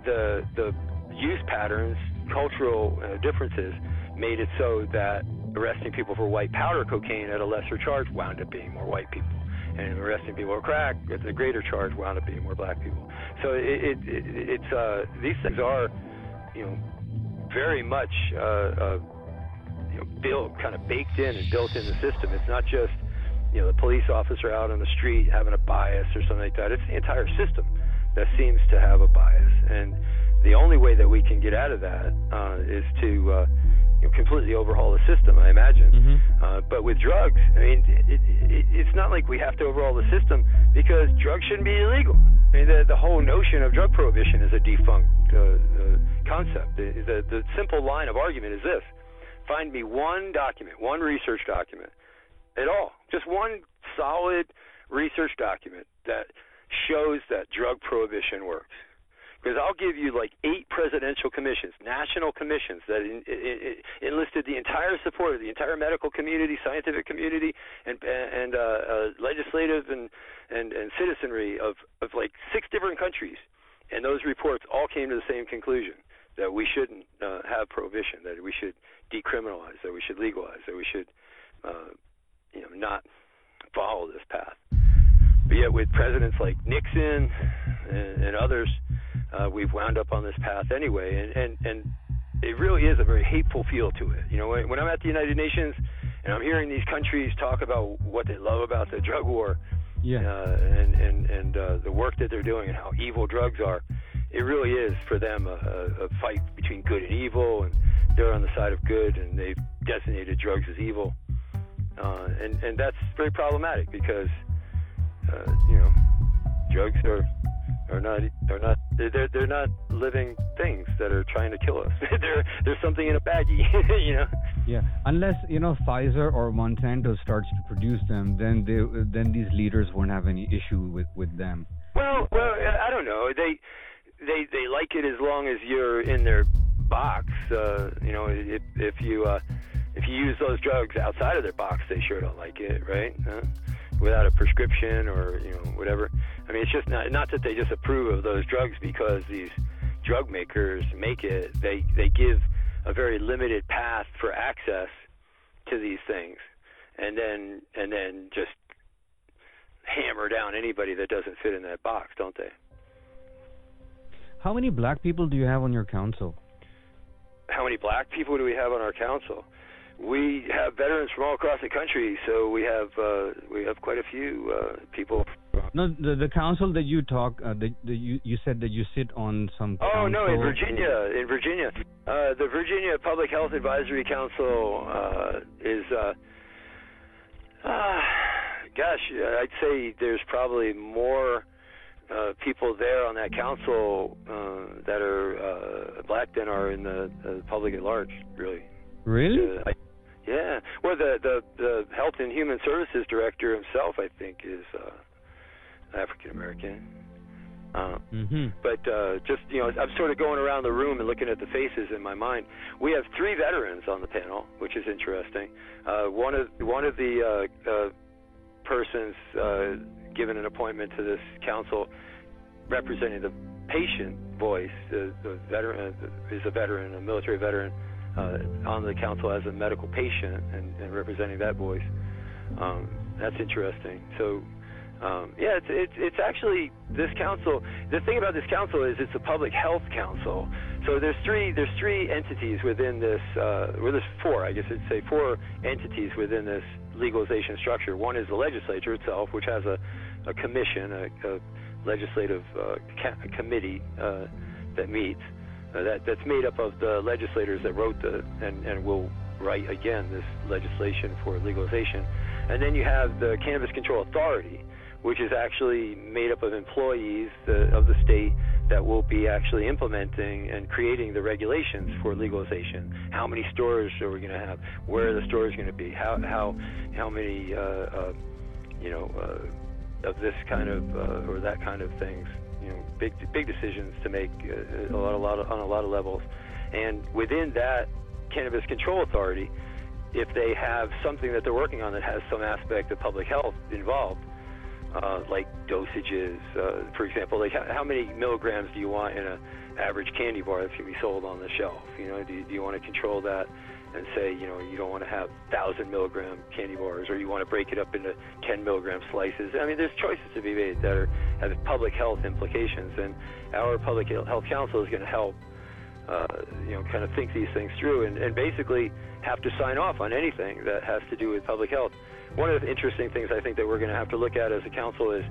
the the use patterns, cultural uh, differences, made it so that arresting people for white powder cocaine at a lesser charge wound up being more white people, and arresting people for crack at a greater charge wound up being more black people. So it, it, it it's uh, these things are, you know, very much uh, uh, you know built kind of baked in and built in the system. It's not just you know the police officer out on the street having a bias or something like that. It's the entire system that seems to have a bias, and the only way that we can get out of that uh, is to uh, you know, completely overhaul the system, I imagine. Mm-hmm. Uh, but with drugs, I mean, it, it, it's not like we have to overhaul the system because drugs shouldn't be illegal. I mean, the, the whole notion of drug prohibition is a defunct uh, uh, concept. The, the, the simple line of argument is this find me one document, one research document at all, just one solid research document that shows that drug prohibition works. Because I'll give you like eight presidential commissions, national commissions that in, in, in enlisted the entire support of the entire medical community, scientific community, and and uh, uh, legislative and, and and citizenry of of like six different countries, and those reports all came to the same conclusion that we shouldn't uh, have prohibition, that we should decriminalize, that we should legalize, that we should uh, you know not follow this path. But yet, with presidents like Nixon and, and others uh, we've wound up on this path anyway, and and and it really is a very hateful feel to it. You know, when, when I'm at the United Nations and I'm hearing these countries talk about what they love about the drug war, Yeah. uh, and and and uh, the work that they're doing and how evil drugs are, it really is for them a, a, a fight between good and evil, and they're on the side of good, and they've designated drugs as evil, uh, and and that's very problematic because uh, you know drugs are are not are not they're they're not living things that are trying to kill us. there there's something in a baggie, you know. Yeah, unless you know Pfizer or Monsanto starts to produce them, then they then these leaders won't have any issue with with them. Well, well, I don't know. They they they like it as long as you're in their box. Uh, you know, if if you uh, if you use those drugs outside of their box, they sure don't like it, right? Huh? Without a prescription or you know whatever. I mean, it's just not not that they just approve of those drugs because these drug makers make it. They they give a very limited path for access to these things, and then and then just hammer down anybody that doesn't fit in that box, don't they? How many black people do you have on your council? How many black people do we have on our council? We have veterans from all across the country, so we have uh, we have quite a few uh, people. No, the the council that you talk, uh, the, the you you said that you sit on some. Oh no, in Virginia, in Virginia, uh, the Virginia Public Health Advisory Council uh, is. Uh, uh, gosh, I'd say there's probably more uh, people there on that council uh, that are uh, black than are in the, the public at large. Really. Really? Uh, I, yeah. Well, the, the the Health and Human Services Director himself, I think, is uh, African American. Uh, Mm-hmm. but uh, just you know, I'm sort of going around the room and looking at the faces in my mind. We have three veterans on the panel, which is interesting. Uh, one of one of the uh, uh, persons uh, given an appointment to this council, representing the patient voice, the, the veteran is a veteran, a military veteran, uh, on the council as a medical patient and, and representing that voice. Um, that's interesting. So um, yeah, it's, it's it's actually this council. The thing about this council is it's a public health council. So there's three there's three entities within this. Uh, well, there's four, I guess I'd say four entities within this legalization structure. One is the legislature itself, which has a, a commission, a, a legislative uh, ca- committee uh, that meets. Uh, that that's made up of the legislators that wrote the and and will write again this legislation for legalization. And then you have the Cannabis Control Authority, which is actually made up of employees the, of the state that will be actually implementing and creating the regulations for legalization. How many stores are we going to have? Where are the stores going to be? How how how many uh, uh, you know uh, of this kind of uh, or that kind of things. You know, big big decisions to make uh, a lot, a lot of, on a lot of levels, and within that cannabis control authority, if they have something that they're working on that has some aspect of public health involved, uh, like dosages, uh, for example, like how, how many milligrams do you want in a average candy bar that's going to be sold on the shelf? You know, do do you want to control that? And say, you know, you don't want to have 1,000 milligram candy bars or you want to break it up into 10 milligram slices. I mean, there's choices to be made that are, have public health implications, and our public health council is going to help, uh, you know, kind of think these things through and, and basically have to sign off on anything that has to do with public health. One of the interesting things I think that we're going to have to look at as a council is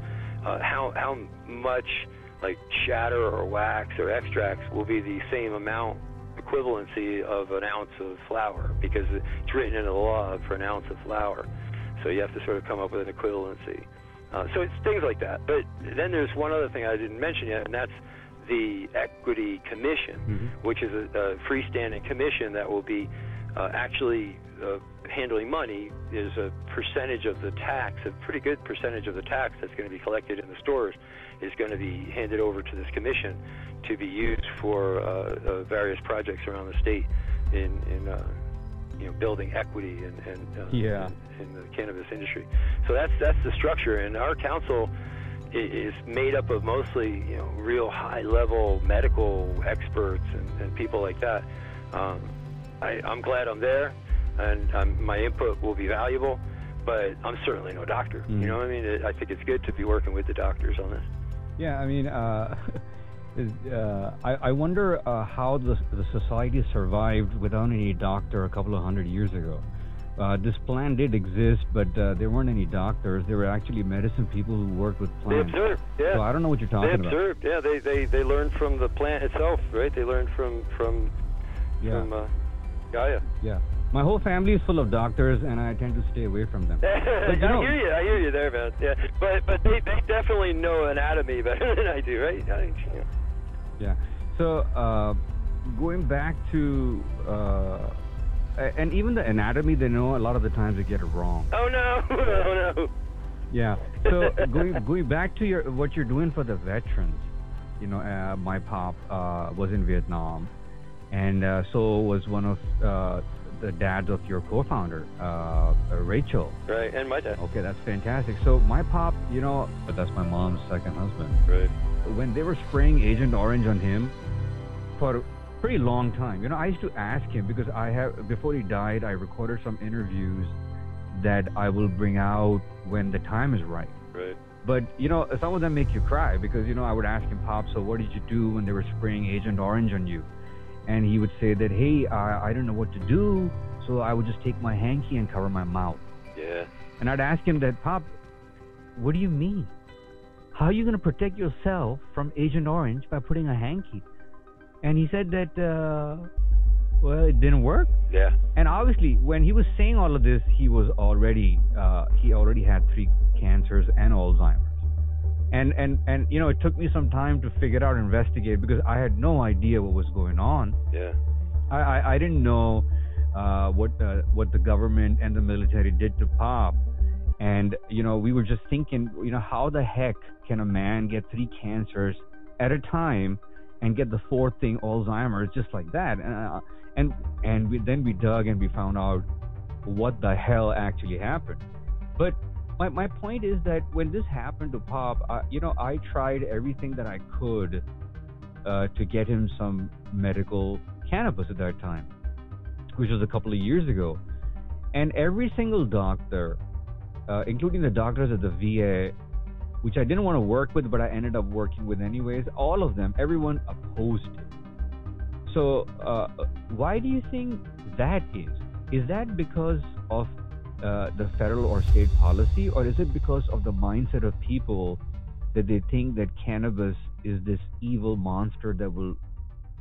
uh, how how much like shatter or wax or extracts will be the same amount equivalency of an ounce of flower because it's written in the law for an ounce of flower. So you have to sort of come up with an equivalency. Uh, so it's things like that. But then there's one other thing I didn't mention yet, and that's the Equity Commission, mm-hmm. which is a, a, freestanding commission that will be uh, actually uh, handling money is a percentage of the tax, a pretty good percentage of the tax that's going to be collected in the stores is going to be handed over to this commission to be used for uh, uh, various projects around the state in, in uh, you know building equity and, and uh, yeah. in, in, the cannabis industry. So that's that's the structure, and our council is made up of mostly you know real high level medical experts and, and people like that. Um, I, I'm glad I'm there, and um, my input will be valuable. But I'm certainly no doctor. Mm. You know what I mean? I think it's good to be working with the doctors on this. Yeah, I mean, uh, uh, I, I, wonder uh, how the, the society survived without any doctor a couple of hundred years ago. Uh, this plant did exist, but uh, there weren't any doctors. There were actually medicine people who worked with plants. They observed, yeah. So I don't know what you're talking about. They observed, about. yeah. They, they they learned from the plant itself, right? They learned from from yeah. from uh, Gaia. Yeah. My whole family is full of doctors, and I tend to stay away from them. But, I know, hear you. I hear you there, man. Yeah, but but they, they definitely know anatomy better than I do, right? I, yeah. yeah. So uh, going back to uh, and even the anatomy, they know a lot of the times they get it wrong. Oh no! oh no! Yeah. So going going back to your what you're doing for the veterans, you know, uh, my pop uh, was in Vietnam, and uh, so was one of uh, the dad of your co-founder, uh, Rachel. Right, and my dad. Okay, that's fantastic. So my pop, you know, but that's my mom's second husband. Right. When they were spraying Agent Orange on him for a pretty long time, you know, I used to ask him because I have before he died, I recorded some interviews that I will bring out when the time is right. Right. But you know, some of them make you cry because you know I would ask him, Pop, so what did you do when they were spraying Agent Orange on you? And he would say that, "Hey, I, I don't know what to do," so I would just take my hanky and cover my mouth. Yeah. And I'd ask him that, "Pop, what do you mean? How are you going to protect yourself from Agent Orange by putting a hanky?" And he said that, uh, well, it didn't work. Yeah. And obviously, when he was saying all of this, he was already uh, he already had three cancers and Alzheimer's and and and you know it took me some time to figure out and investigate because i had no idea what was going on. Yeah. I i, I didn't know uh, what uh, what the government and the military did to pop. And you know we were just thinking you know how the heck can a man get three cancers at a time and get the fourth thing alzheimer's just like that? And uh, and and we, then we dug and we found out what the hell actually happened. But my, my point is that when this happened to Pop, uh, you know, I tried everything that I could uh, to get him some medical cannabis at that time, which was a couple of years ago. And every single doctor, uh, including the doctors at the VA, which I didn't want to work with, but I ended up working with anyways, all of them, everyone opposed it. So, uh, why do you think that is? Is that because of uh, the federal or state policy, or is it because of the mindset of people that they think that cannabis is this evil monster that will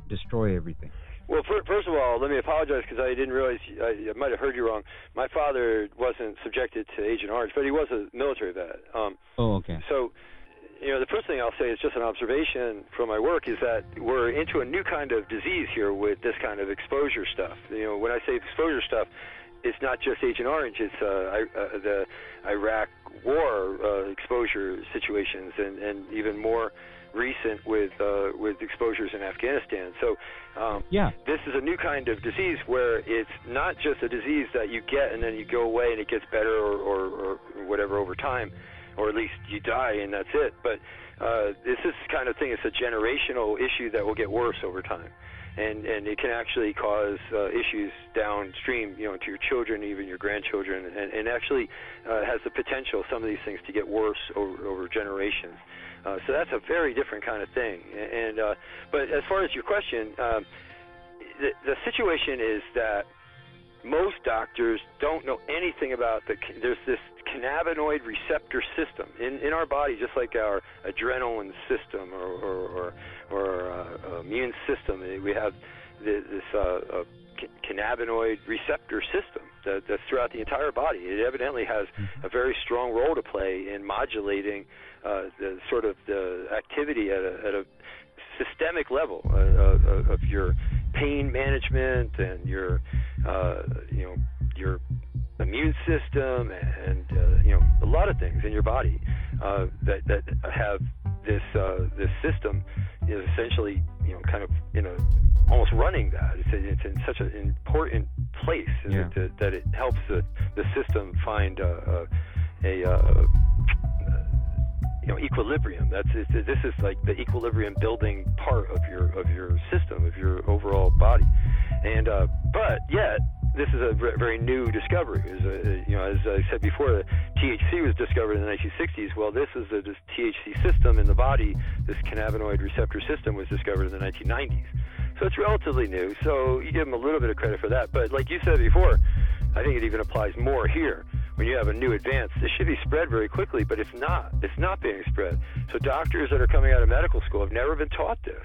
destroy everything? Well, first of all, let me apologize because I didn't realize I, I might have heard you wrong. My father wasn't subjected to Agent Orange, but he was a military vet. Um, oh, okay. So, you know, the first thing I'll say is just an observation from my work is that we're into a new kind of disease here with this kind of exposure stuff. You know, when I say exposure stuff, it's not just Agent Orange. It's uh, I, uh, the Iraq War uh, exposure situations, and, and even more recent with uh, with exposures in Afghanistan. So um, yeah, this is a new kind of disease where it's not just a disease that you get and then you go away and it gets better or, or, or whatever over time, or at least you die and that's it. But uh, this is kind of thing. It's a generational issue that will get worse over time and and it can actually cause uh, issues downstream, you know, to your children, even your grandchildren, and, and actually uh, has the potential some of these things to get worse over over generations. Uh, so that's a very different kind of thing. And uh, but as far as your question, um, the the situation is that most doctors don't know anything about the there's this cannabinoid receptor system in in our body just like our adrenaline system or or or, or uh, immune system we have this uh, uh, cannabinoid receptor system that, that's throughout the entire body it evidently has mm-hmm. a very strong role to play in modulating uh, the sort of the activity at a, at a systemic level uh, uh, of your pain management and your uh, you know your immune system and uh, you know a lot of things in your body uh, that that have this uh, this system is essentially you know kind of in a almost running that it's, it's in such an important place yeah. that, that it helps the the system find uh, a, a uh, you know equilibrium. That's this is like the equilibrium building part of your of your system of your overall body, and uh, but yet this is a very new discovery. A, you know, as I said before, THC was discovered in the 1960s. Well, this is a this THC system in the body. This cannabinoid receptor system was discovered in the 1990s. So it's relatively new. So you give them a little bit of credit for that. But like you said before, I think it even applies more here when you have a new advance. This should be spread very quickly, but it's not. It's not being spread. So doctors that are coming out of medical school have never been taught this.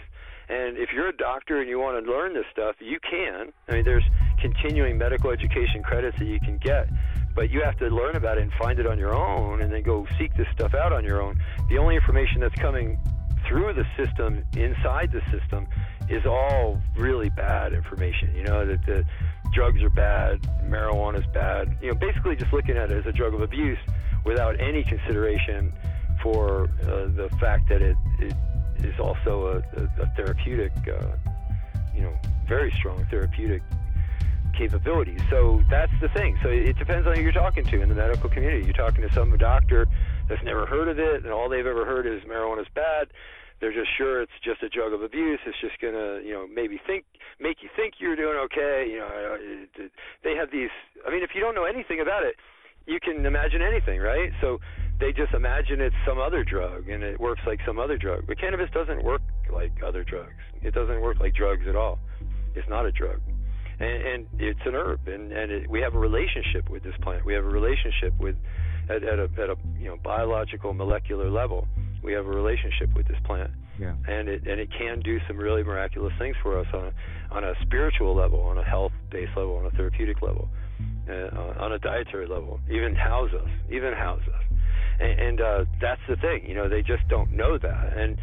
And if you're a doctor and you want to learn this stuff, you can. I mean, there's continuing medical education credits that you can get, but you have to learn about it and find it on your own and then go seek this stuff out on your own. The only information that's coming through the system, inside the system, is all really bad information. You know, that the drugs are bad, marijuana is bad. You know, basically just looking at it as a drug of abuse without any consideration for uh, the fact that it, it is also a, a, a therapeutic, uh, you know, very strong therapeutic capabilities. So that's the thing. So it depends on who you're talking to in the medical community. You're talking to some doctor that's never heard of it, and all they've ever heard is marijuana is bad they're just sure it's just a drug of abuse. It's just gonna, you know, maybe think, make you think you're doing okay. You know, they have these. I mean, if you don't know anything about it, you can imagine anything, right? So they just imagine it's some other drug and it works like some other drug. But cannabis doesn't work like other drugs. It doesn't work like drugs at all. It's not a drug. And, and it's an herb, and, and it, we have a relationship with this plant. We have a relationship with, at, at, a, at a you know biological molecular level we have a relationship with this plant. Yeah. And it and it can do some really miraculous things for us on a, on a spiritual level, on a health based level, on a therapeutic level, uh, on a dietary level, even house us, even house us. And, and uh, that's the thing, you know, they just don't know that. And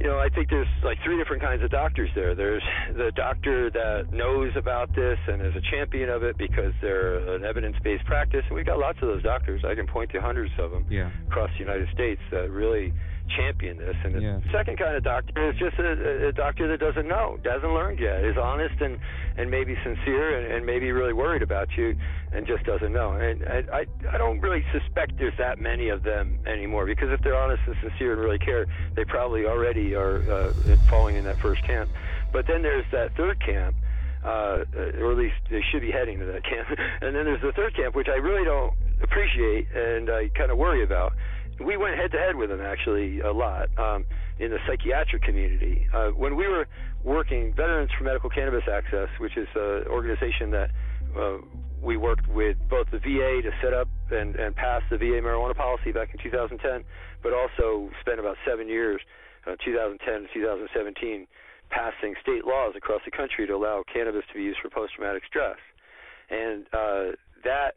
you know, I think there's like three different kinds of doctors there. There's the doctor that knows about this and is a champion of it because they're an evidence-based practice, and we've got lots of those doctors. I can point to hundreds of them yeah. across the United States that really champion this. And the yeah. second kind of doctor is just a, a doctor that doesn't know, doesn't learn yet, is honest and and maybe sincere and, and maybe really worried about you, and just doesn't know. And I, I I don't really suspect there's that many of them anymore because if they're honest and sincere and really care, they probably already are uh, falling in that first camp. But then there's that third camp. Uh, or at least they should be heading to that camp. and then there's the third camp, which I really don't appreciate and I kind of worry about we went head to head with them actually a lot um, in the psychiatric community. Uh, when we were working, Veterans for Medical Cannabis Access, which is an organization that uh, we worked with both the VA to set up and, and pass the VA marijuana policy back in 2010, but also spent about seven years, uh, 2010 to 2017, passing state laws across the country to allow cannabis to be used for post-traumatic stress. And uh, that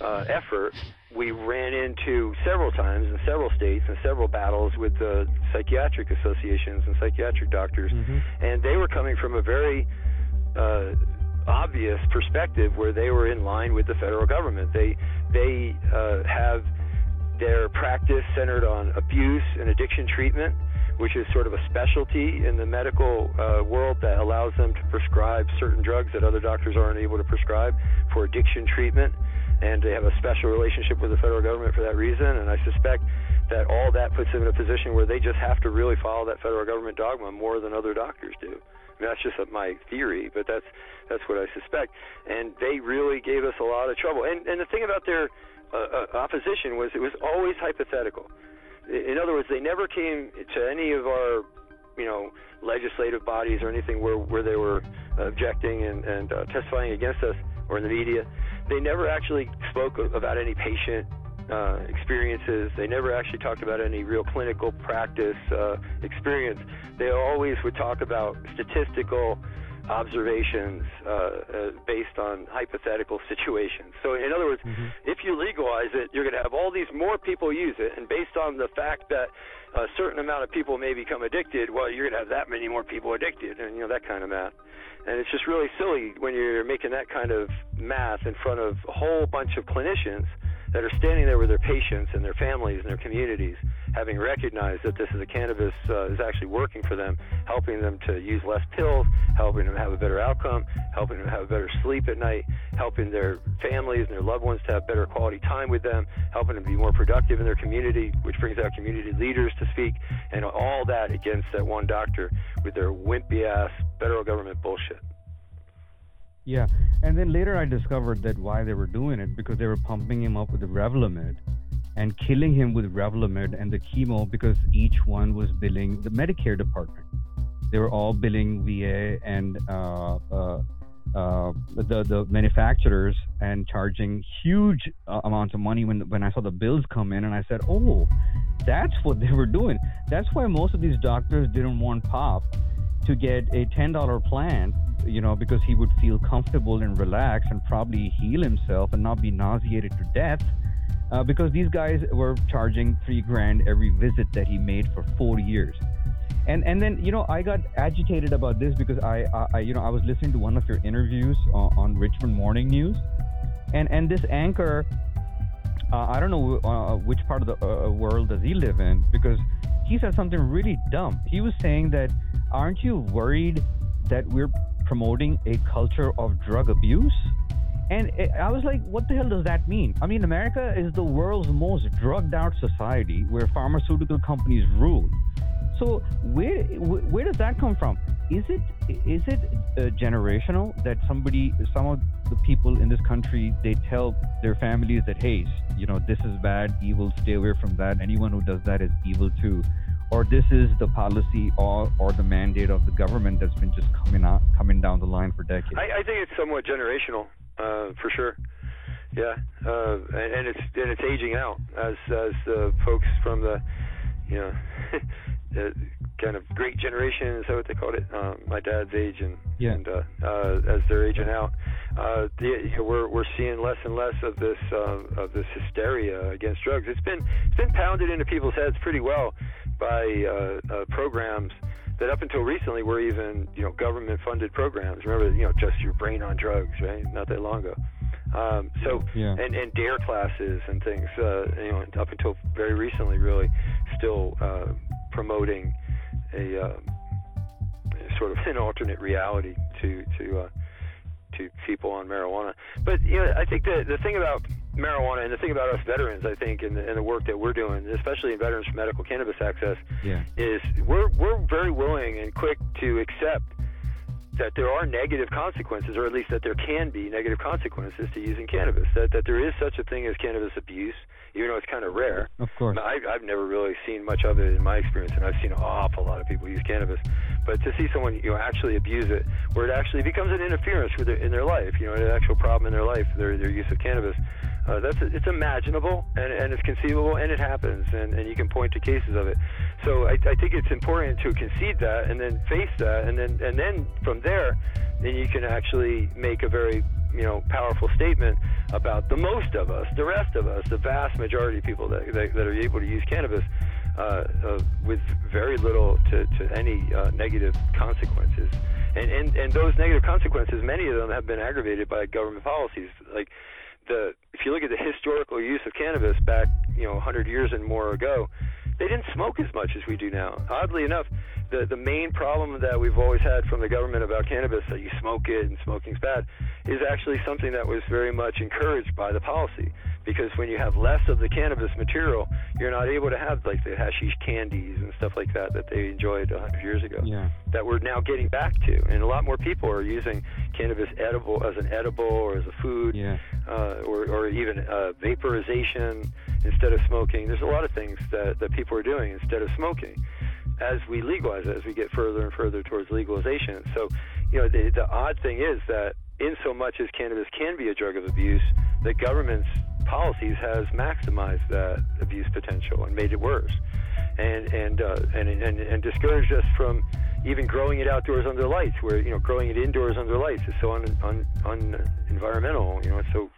uh, effort, we ran into several times in several states and several battles with the psychiatric associations and psychiatric doctors, mm-hmm. and they were coming from a very uh, obvious perspective where they were in line with the federal government. They they uh, have their practice centered on abuse and addiction treatment, which is sort of a specialty in the medical uh, world that allows them to prescribe certain drugs that other doctors aren't able to prescribe for addiction treatment. And they have a special relationship with the federal government for that reason. And I suspect that all that puts them in a position where they just have to really follow that federal government dogma more than other doctors do. I mean, that's just my theory, but that's that's what I suspect. And they really gave us a lot of trouble. And and the thing about their uh, uh, opposition was it was always hypothetical. In other words, they never came to any of our you know legislative bodies or anything where where they were objecting and and uh, testifying against us or in the media. They never actually spoke about any patient uh, experiences. They never actually talked about any real clinical practice uh, experience. They always would talk about statistical observations uh, uh, based on hypothetical situations. So, in other words, mm-hmm. if you legalize it, you're going to have all these more people use it, and based on the fact that a certain amount of people may become addicted, well, you're going to have that many more people addicted, and you know that kind of math. And it's just really silly when you're making that kind of math in front of a whole bunch of clinicians that are standing there with their patients and their families and their communities, having recognized that this is a cannabis uh, is actually working for them, helping them to use less pills, helping them have a better outcome, helping them have better sleep at night, helping their families and their loved ones to have better quality time with them, helping them be more productive in their community, which brings out community leaders to speak, and all that against that one doctor with their wimpy ass federal government bullshit. Yeah, and then later I discovered that why they were doing it because they were pumping him up with the Revlimid and killing him with Revlimid and the chemo because each one was billing the Medicare department. They were all billing VA and uh, uh, uh, the the manufacturers and charging huge uh, amounts of money when when I saw the bills come in and I said, oh, that's what they were doing. That's why most of these doctors didn't want pop to get a ten dollar plan you know, because he would feel comfortable and relaxed and probably heal himself and not be nauseated to death. Uh, because these guys were charging three grand every visit that he made for four years. And and then you know I got agitated about this because I, I you know I was listening to one of your interviews on, on Richmond Morning News, and and this anchor, uh, I don't know uh, which part of the uh, world does he live in because he said something really dumb. He was saying that aren't you worried that we're promoting a culture of drug abuse. And I was like, what the hell does that mean? I mean, America is the world's most drugged out society where pharmaceutical companies rule. So where where does that come from? Is it is it uh, generational that somebody some of the people in this country they tell their families that hey you know this is bad evil stay away from that anyone who does that is evil too or this is the policy or, or the mandate of the government that's been just coming out coming down the line for decades? I, I think it's somewhat generational, uh, for sure. Yeah, uh, and, and, it's and it's aging out as as the folks from the, you know, the kind of great generation is that what they called it? Um, my dad's age and yeah. and uh, uh, as they're aging out, uh, the, we're we're seeing less and less of this uh, of this hysteria against drugs. It's been it's been pounded into people's heads pretty well by uh, uh, programs that up until recently were even you know government funded programs. Remember, you know, just your brain on drugs, right? Not that long ago. Um, so yeah. and and dare classes and things, uh, you know, up until very recently, really still uh, promoting a uh, sort of an alternate reality to to uh, to people on marijuana. But you know, I think the the thing about marijuana and the thing about us veterans, I think, in the, in the work that we're doing, especially in Veterans for Medical Cannabis Access, yeah. is we're we're very willing and quick to accept that there are negative consequences, or at least that there can be negative consequences to using cannabis. That that there is such a thing as cannabis abuse, even though it's kind of rare. Of course. I, I've never really seen much of it in my experience, and I've seen an awful lot of people use cannabis. But to see someone you know actually abuse it, where it actually becomes an interference with their, in their life, you know, an actual problem in their life, their their use of cannabis. Uh, that's it's imaginable and, and it's conceivable and it happens and, and you can point to cases of it. So I, I think it's important to concede that and then face that and then and then from there, then you can actually make a very you know powerful statement about the most of us, the rest of us, the vast majority of people that that, that are able to use cannabis. uh, uh, with very little to, to any uh, negative consequences. And, and and those negative consequences, many of them have been aggravated by government policies. Like the if you look at the historical use of cannabis back, you know, 100 years and more ago, they didn't smoke as much as we do now. Oddly enough, the the main problem that we've always had from the government about cannabis that you smoke it and smoking's bad is actually something that was very much encouraged by the policy because when you have less of the cannabis material you're not able to have like the hashish candies and stuff like that that they enjoyed 100 years ago Yeah. that we're now getting back to and a lot more people are using cannabis edible as an edible or as a food Yeah. uh, or, or even uh, vaporization instead of smoking. There's a lot of things that, that people are doing instead of smoking as we legalize it, as we get further and further towards legalization. So, you know, the, the odd thing is that in so much as cannabis can be a drug of abuse, the government's policies has maximized that abuse potential and made it worse, and and uh, and, and and discouraged us from even growing it outdoors under lights, where you know growing it indoors under lights is so un, un, un environmental. You know, it's so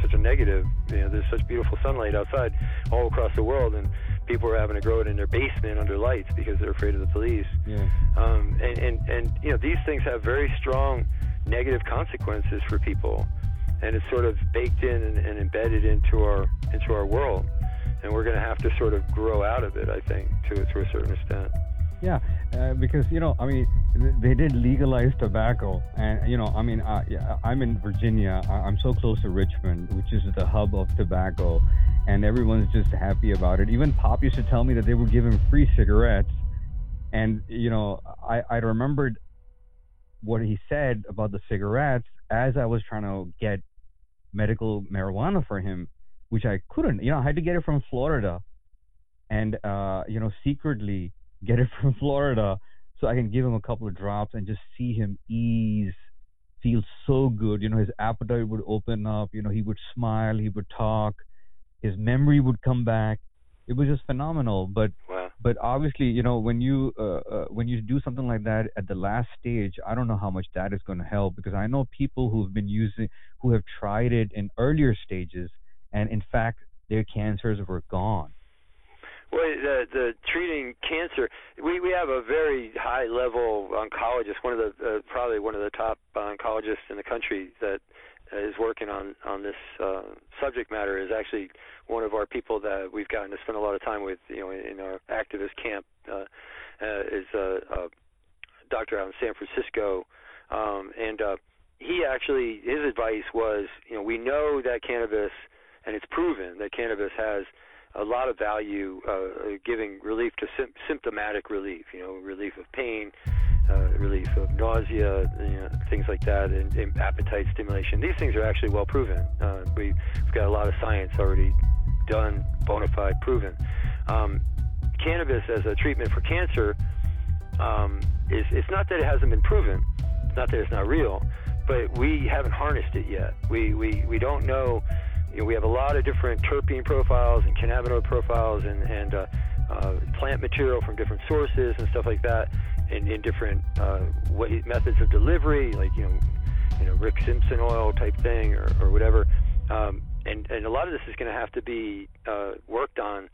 such a negative. You know, there's such beautiful sunlight outside all across the world, and people are having to grow it in their basement under lights because they're afraid of the police. Yeah. Um, and, and, and you know these things have very strong negative consequences for people, and it's sort of baked in and, and embedded into our into our world, and we're going to have to sort of grow out of it. I think to to a certain extent. Yeah, uh, because you know, I mean, they did legalize tobacco, and you know, I mean, yeah, I'm in Virginia. I'm so close to Richmond, which is the hub of tobacco, and everyone's just happy about it. Even Pop used to tell me that they were giving free cigarettes, and you know, I I remembered what he said about the cigarettes as I was trying to get medical marijuana for him, which I couldn't. You know, I had to get it from Florida, and uh, you know, secretly get it from Florida so I can give him a couple of drops and just see him ease, feel so good. You know, his appetite would open up. You know, he would smile, he would talk, his memory would come back. It was just phenomenal. But Wow. but obviously, you know, when you uh, uh, when you do something like that at the last stage, I don't know how much that is going to help because I know people who've been using who have tried it in earlier stages, and in fact, their cancers were gone. Well, the the treating cancer, we we have a very high level oncologist, one of the uh, probably one of the top oncologists in the country that is working on on this uh, subject matter. Is actually one of our people that we've gotten to spend a lot of time with, you know, in, our activist camp. Uh, uh, is a, a doctor out in San Francisco, um, and uh, he actually his advice was, you know, we know that cannabis, and it's proven that cannabis has a lot of value uh, giving relief to sim- symptomatic relief, you know, relief of pain, uh, relief of nausea, you know, things like that, and, and appetite stimulation. These things are actually well proven. Uh, we, we've got a lot of science already done, bona fide, proven. Um, cannabis as a treatment for cancer um, is it's not that it hasn't been proven, it's not that it's not real, but we haven't harnessed it yet. We we, we don't know. You know, we have a lot of different terpene profiles and cannabinoid profiles and and uh, uh, plant material from different sources and stuff like that, in, in different uh, way, methods of delivery, like you know, you know Rick Simpson oil type thing or, or whatever. Um, and and a lot of this is going to have to be uh, worked on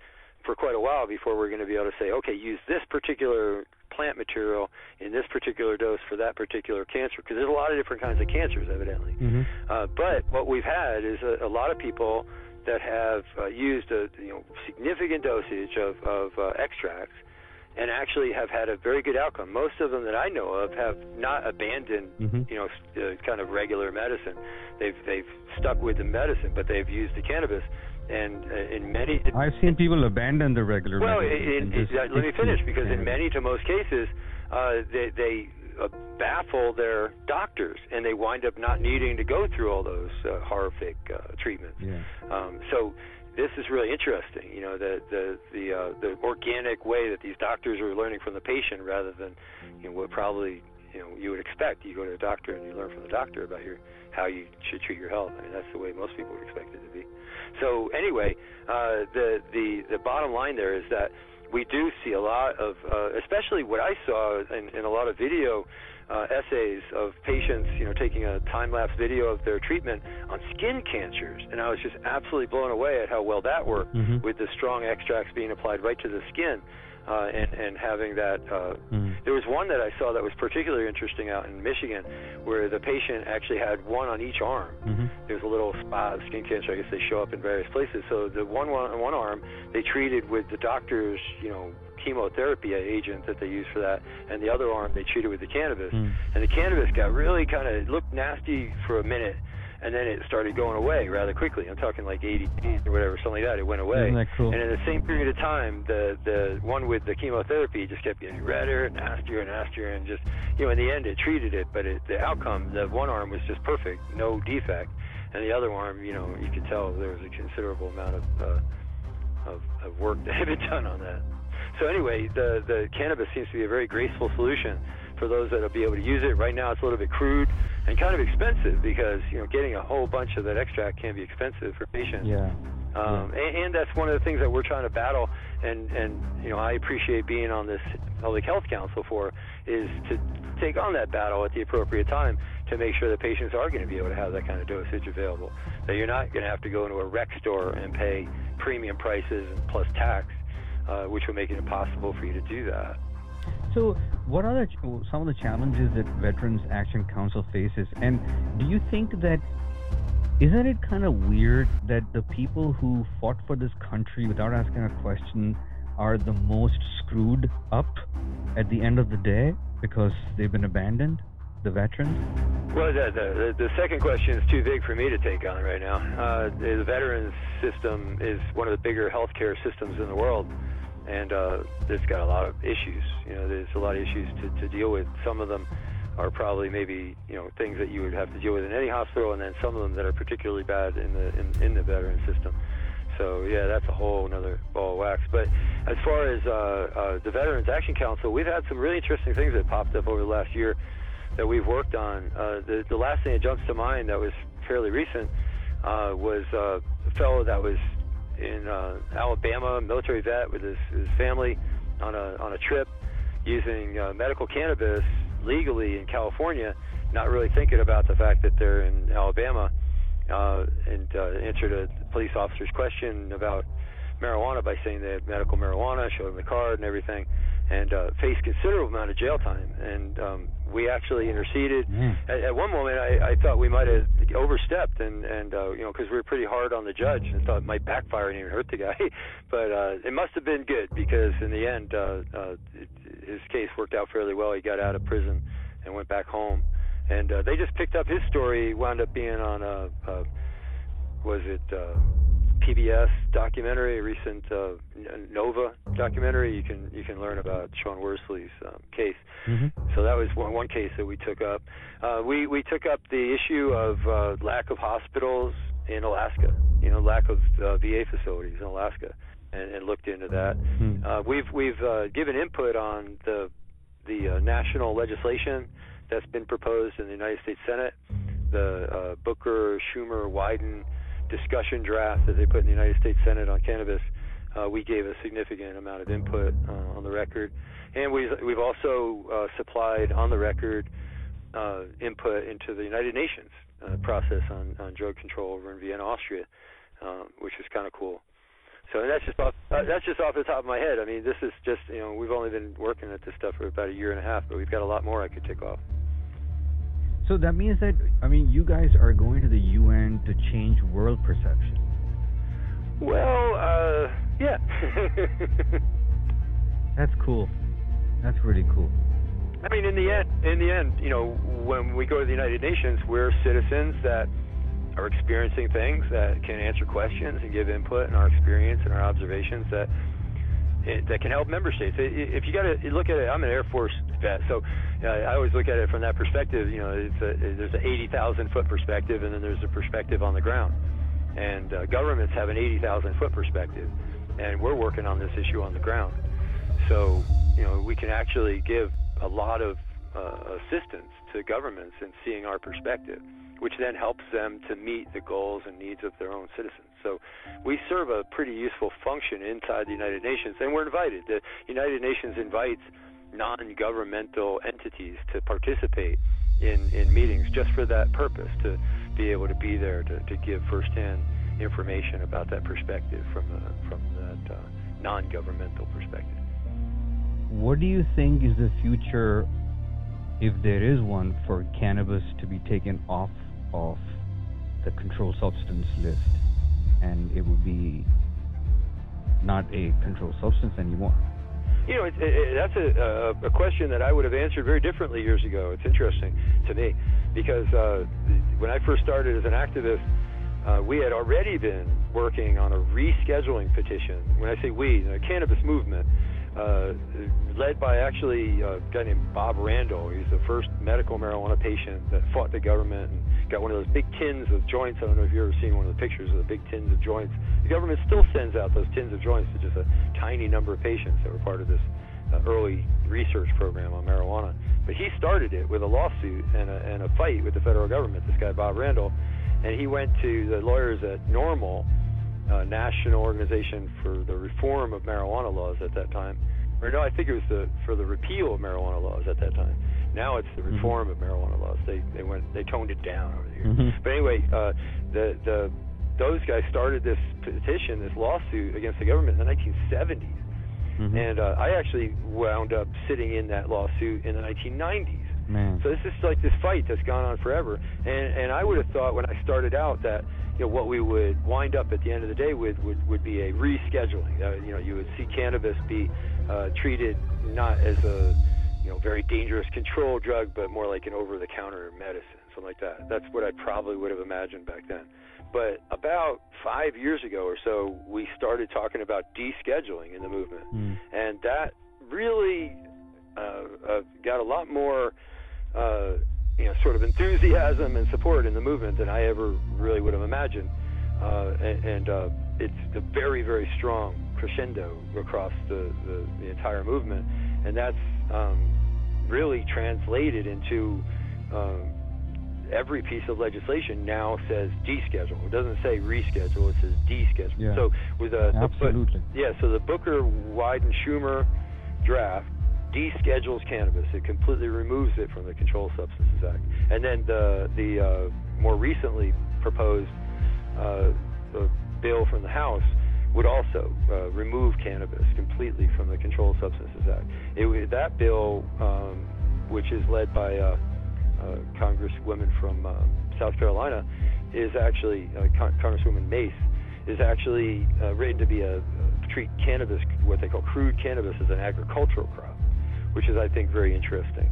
for quite a while before we're going to be able to say, okay, use this particular plant material in this particular dose for that particular cancer, because there's a lot of different kinds of cancers, evidently. Mm-hmm. Uh, but what we've had is a, a lot of people that have uh, used a you know significant dosage of, of uh, extracts and actually have had a very good outcome. Most of them that I know of have not abandoned Mhm. you know uh, kind of regular medicine. They've they've stuck with the medicine, but they've used the cannabis. And uh, in many I've seen people abandon the regular. well, medicine in, just uh, let me finish because in many to most cases, uh, they, they uh, baffle their doctors and they wind up not needing to go through all those uh, horrific uh, treatments. Yeah. Um, so this is really interesting. You know, the the the uh, the organic way that these doctors are learning from the patient rather than you know what probably you know you would expect. You go to a doctor and you learn from the doctor about your how you should treat your health. I mean, that's the way most people would expect it to be. So anyway, uh, the the the bottom line there is that we do see a lot of, uh, especially what I saw in, in a lot of video uh, essays of patients, you know, taking a time-lapse video of their treatment on skin cancers, and I was just absolutely blown away at how well that worked Mhm. with the strong extracts being applied right to the skin, uh, and and having that. Uh, Mhm. There was one that I saw that was particularly interesting out in Michigan, where the patient actually had one on each arm. Mhm. There's a little spot of skin cancer. I guess they show up in various places. So the one one, one arm they treated with the doctor's, you know, chemotherapy agent that they use for that, and the other arm they treated with the cannabis. Mm. And the cannabis got really kind of looked nasty for a minute, and then it started going away rather quickly. I'm talking like 80 days or whatever, something like that. It went away. Cool? And in the same period of time, the the one with the chemotherapy just kept getting redder, and nastier, and nastier, and just you know, in the end, it treated it, but it, the outcome, the one arm was just perfect, no defect, and the other arm, you know, you could tell there was a considerable amount of uh, of, of work that had been done on that. So anyway, the the cannabis seems to be a very graceful solution for those that'll be able to use it. Right now, it's a little bit crude and kind of expensive because you know getting a whole bunch of that extract can be expensive for patients. Yeah. Um, and, and that's one of the things that we're trying to battle, and and you know I appreciate being on this public health council for is to take on that battle at the appropriate time to make sure that patients are going to be able to have that kind of dosage available. That you're not going to have to go into a rec store and pay premium prices and plus tax, uh, which will make it impossible for you to do that. So, what are the, some of the challenges that Veterans Action Council faces? And do you think that isn't it kind of weird that the people who fought for this country without asking a question are the most screwed up at the end of the day because they've been abandoned? The veterans? Well, the, the, the second question is too big for me to take on right now. Uh, the veterans system is one of the bigger healthcare systems in the world, and uh, it's got a lot of issues. You know, there's a lot of issues to, to deal with. Some of them are probably maybe you know things that you would have to deal with in any hospital, and then some of them that are particularly bad in the in, in the veteran system. So yeah, that's a whole another ball of wax. But as far as uh, uh, the Veterans Action Council, we've had some really interesting things that popped up over the last year that we've worked on. Uh, the, the last thing that jumps to mind that was fairly recent uh, was uh, a fellow that was in uh, Alabama, military vet with his, his family on a on a trip using uh, medical cannabis legally in California, not really thinking about the fact that they're in Alabama, uh, and uh, answered a police officer's question about marijuana by saying they had medical marijuana, him the card and everything, and uh, faced considerable amount of jail time. And um, we actually interceded. Mm. At, at one moment, I, I thought we might have overstepped, and and uh, you know, because we were pretty hard on the judge, and thought it might backfire and even hurt the guy. but uh, it must have been good because in the end, uh, uh, it, his case worked out fairly well. He got out of prison and went back home, and uh, they just picked up his story. Wound up being on a, a was it uh, PBS documentary, a recent uh, Nova documentary. You can you can learn about Sean Worsley's um, case. hmm So that was one, one case that we took up. Uh, we we took up the issue of uh, lack of hospitals in Alaska. You know, lack of uh, VA facilities in Alaska, and, and looked into that. Hmm. Uh, we've we've uh, given input on the the uh, national legislation that's been proposed in the United States Senate, the uh, Booker Schumer Wyden discussion draft that they put in the United States Senate on cannabis. Uh, we gave a significant amount of input uh, on the record, and we've we've also uh, supplied on the record uh, input into the United Nations uh, process on, on drug control over in Vienna, Austria, um, which is kind of cool. So that's just off, uh, that's just off the top of my head. I mean, this is just you know we've only been working at this stuff for about a year and a half, but we've got a lot more I could tick off. So that means that, I mean, you guys are going to the UN to change world perception. Well, uh, yeah. That's cool. That's really cool. I mean, in the end, in the end, you know, when we go to the United Nations, we're citizens that are experiencing things that can answer questions and give input and our experience and our observations that that can help member states. If you got to look at it, I'm an Air Force vet, so uh, I always look at it from that perspective. You know, it's a, there's an 80,000 foot perspective, and then there's a perspective on the ground. And uh, governments have an 80,000 foot perspective, and we're working on this issue on the ground. So, you know, we can actually give a lot of uh, assistance to governments in seeing our perspective, which then helps them to meet the goals and needs of their own citizens. So, we serve a pretty useful function inside the United Nations, and we're invited. The United Nations invites non-governmental entities to participate in, in meetings just for that purpose, to be able to be there to, to give firsthand information about that perspective from, the, from that uh, non-governmental perspective. What do you think is the future, if there is one, for cannabis to be taken off of the controlled substance list and it would be not a controlled substance anymore? You know, it, it, that's a, a, question that I would have answered very differently years ago. It's interesting to me because uh, when I first started as an activist, uh, we had already been working on a rescheduling petition. When I say we, the cannabis movement, uh, led by actually a guy named Bob Randall. He's the first medical marijuana patient that fought the government and got one of those big tins of joints. I don't know if you've ever seen one of the pictures of the big tins of joints. The government still sends out those tins of joints to just a tiny number of patients that were part of this uh, early research program on marijuana. But he started it with a lawsuit and a, and a fight with the federal government, this guy Bob Randall. And he went to the lawyers at NORML uh, national organization for the reform of marijuana laws at that time. Or no, I think it was the for the repeal of marijuana laws at that time. Now it's the mm-hmm. reform mm-hmm. of marijuana laws. They they went they toned it down over the years. Mm-hmm. But anyway, uh, the the those guys started this petition, this lawsuit against the government in the 1970s. Mm-hmm. And uh, I actually wound up sitting in that lawsuit in the 1990s. Man. So this is like this fight that's gone on forever. And and I would have thought when I started out that you know what we would wind up at the end of the day with would would be a rescheduling. Uh, you know, you would see cannabis be uh, treated not as a you know very dangerous control drug, but more like an over-the-counter medicine, something like that. That's what I probably would have imagined back then. But about five years ago or so, we started talking about descheduling in the movement, mm. and that really uh, uh, got a lot more. Uh, you know, sort of enthusiasm and support in the movement than I ever really would have imagined. Uh, and, and uh, it's a very, very strong crescendo across the, the, the entire movement, and that's um, really translated into um, every piece of legislation now says deschedule. It doesn't say reschedule. It says deschedule. Yeah. So with a absolutely the, yeah. So the Booker, Wyden, Schumer draft deschedules cannabis. It completely removes it from the Controlled Substances Act. And then the the uh, more recently proposed uh, bill from the House would also uh, remove cannabis completely from the Controlled Substances Act. It, that bill, um, which is led by a Congresswoman from uh, South Carolina, is actually uh, Con- Congresswoman Mace is actually uh, written to be a treat cannabis, what they call crude cannabis, as an agricultural crop which is I think very interesting.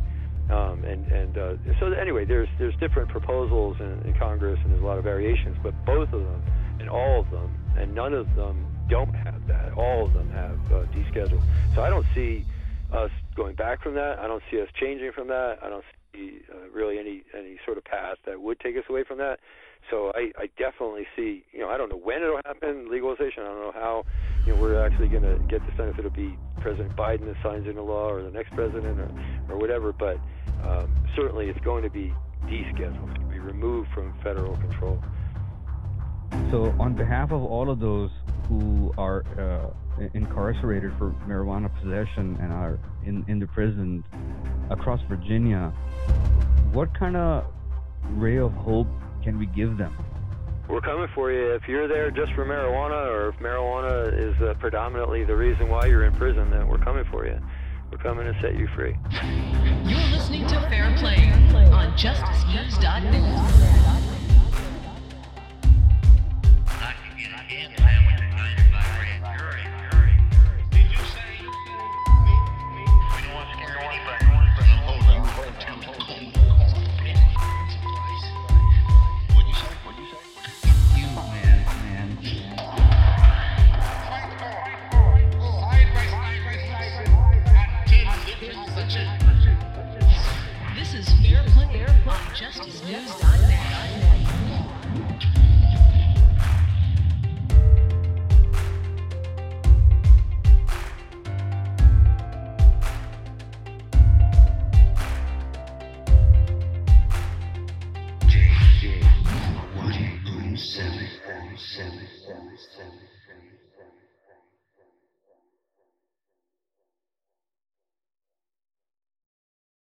Um, and and uh, so anyway, there's there's different proposals in, in, Congress, and there's a lot of variations, but both of them and all of them, and none of them don't have that. All of them have uh, deschedule. So I don't see us going back from that. I don't see us changing from that. I don't see uh, really any any sort of path that would take us away from that. So I, I definitely see, you know, I don't know when it'll happen, legalization. I don't know how, you know, we're actually going to get this done. If it'll be President Biden that signs into law or the next president or, or whatever. But um, certainly it's going to be descheduled, to be removed from federal control. So, on behalf of all of those who are uh, incarcerated for marijuana possession and are in, in the prison across Virginia, what kind of ray of hope can we give them? We're coming for you. If you're there just for marijuana, or if marijuana is uh, predominantly the reason why you're in prison, then we're coming for you. We're coming to set you free. You're listening to Fair Play on JusticeNews.net.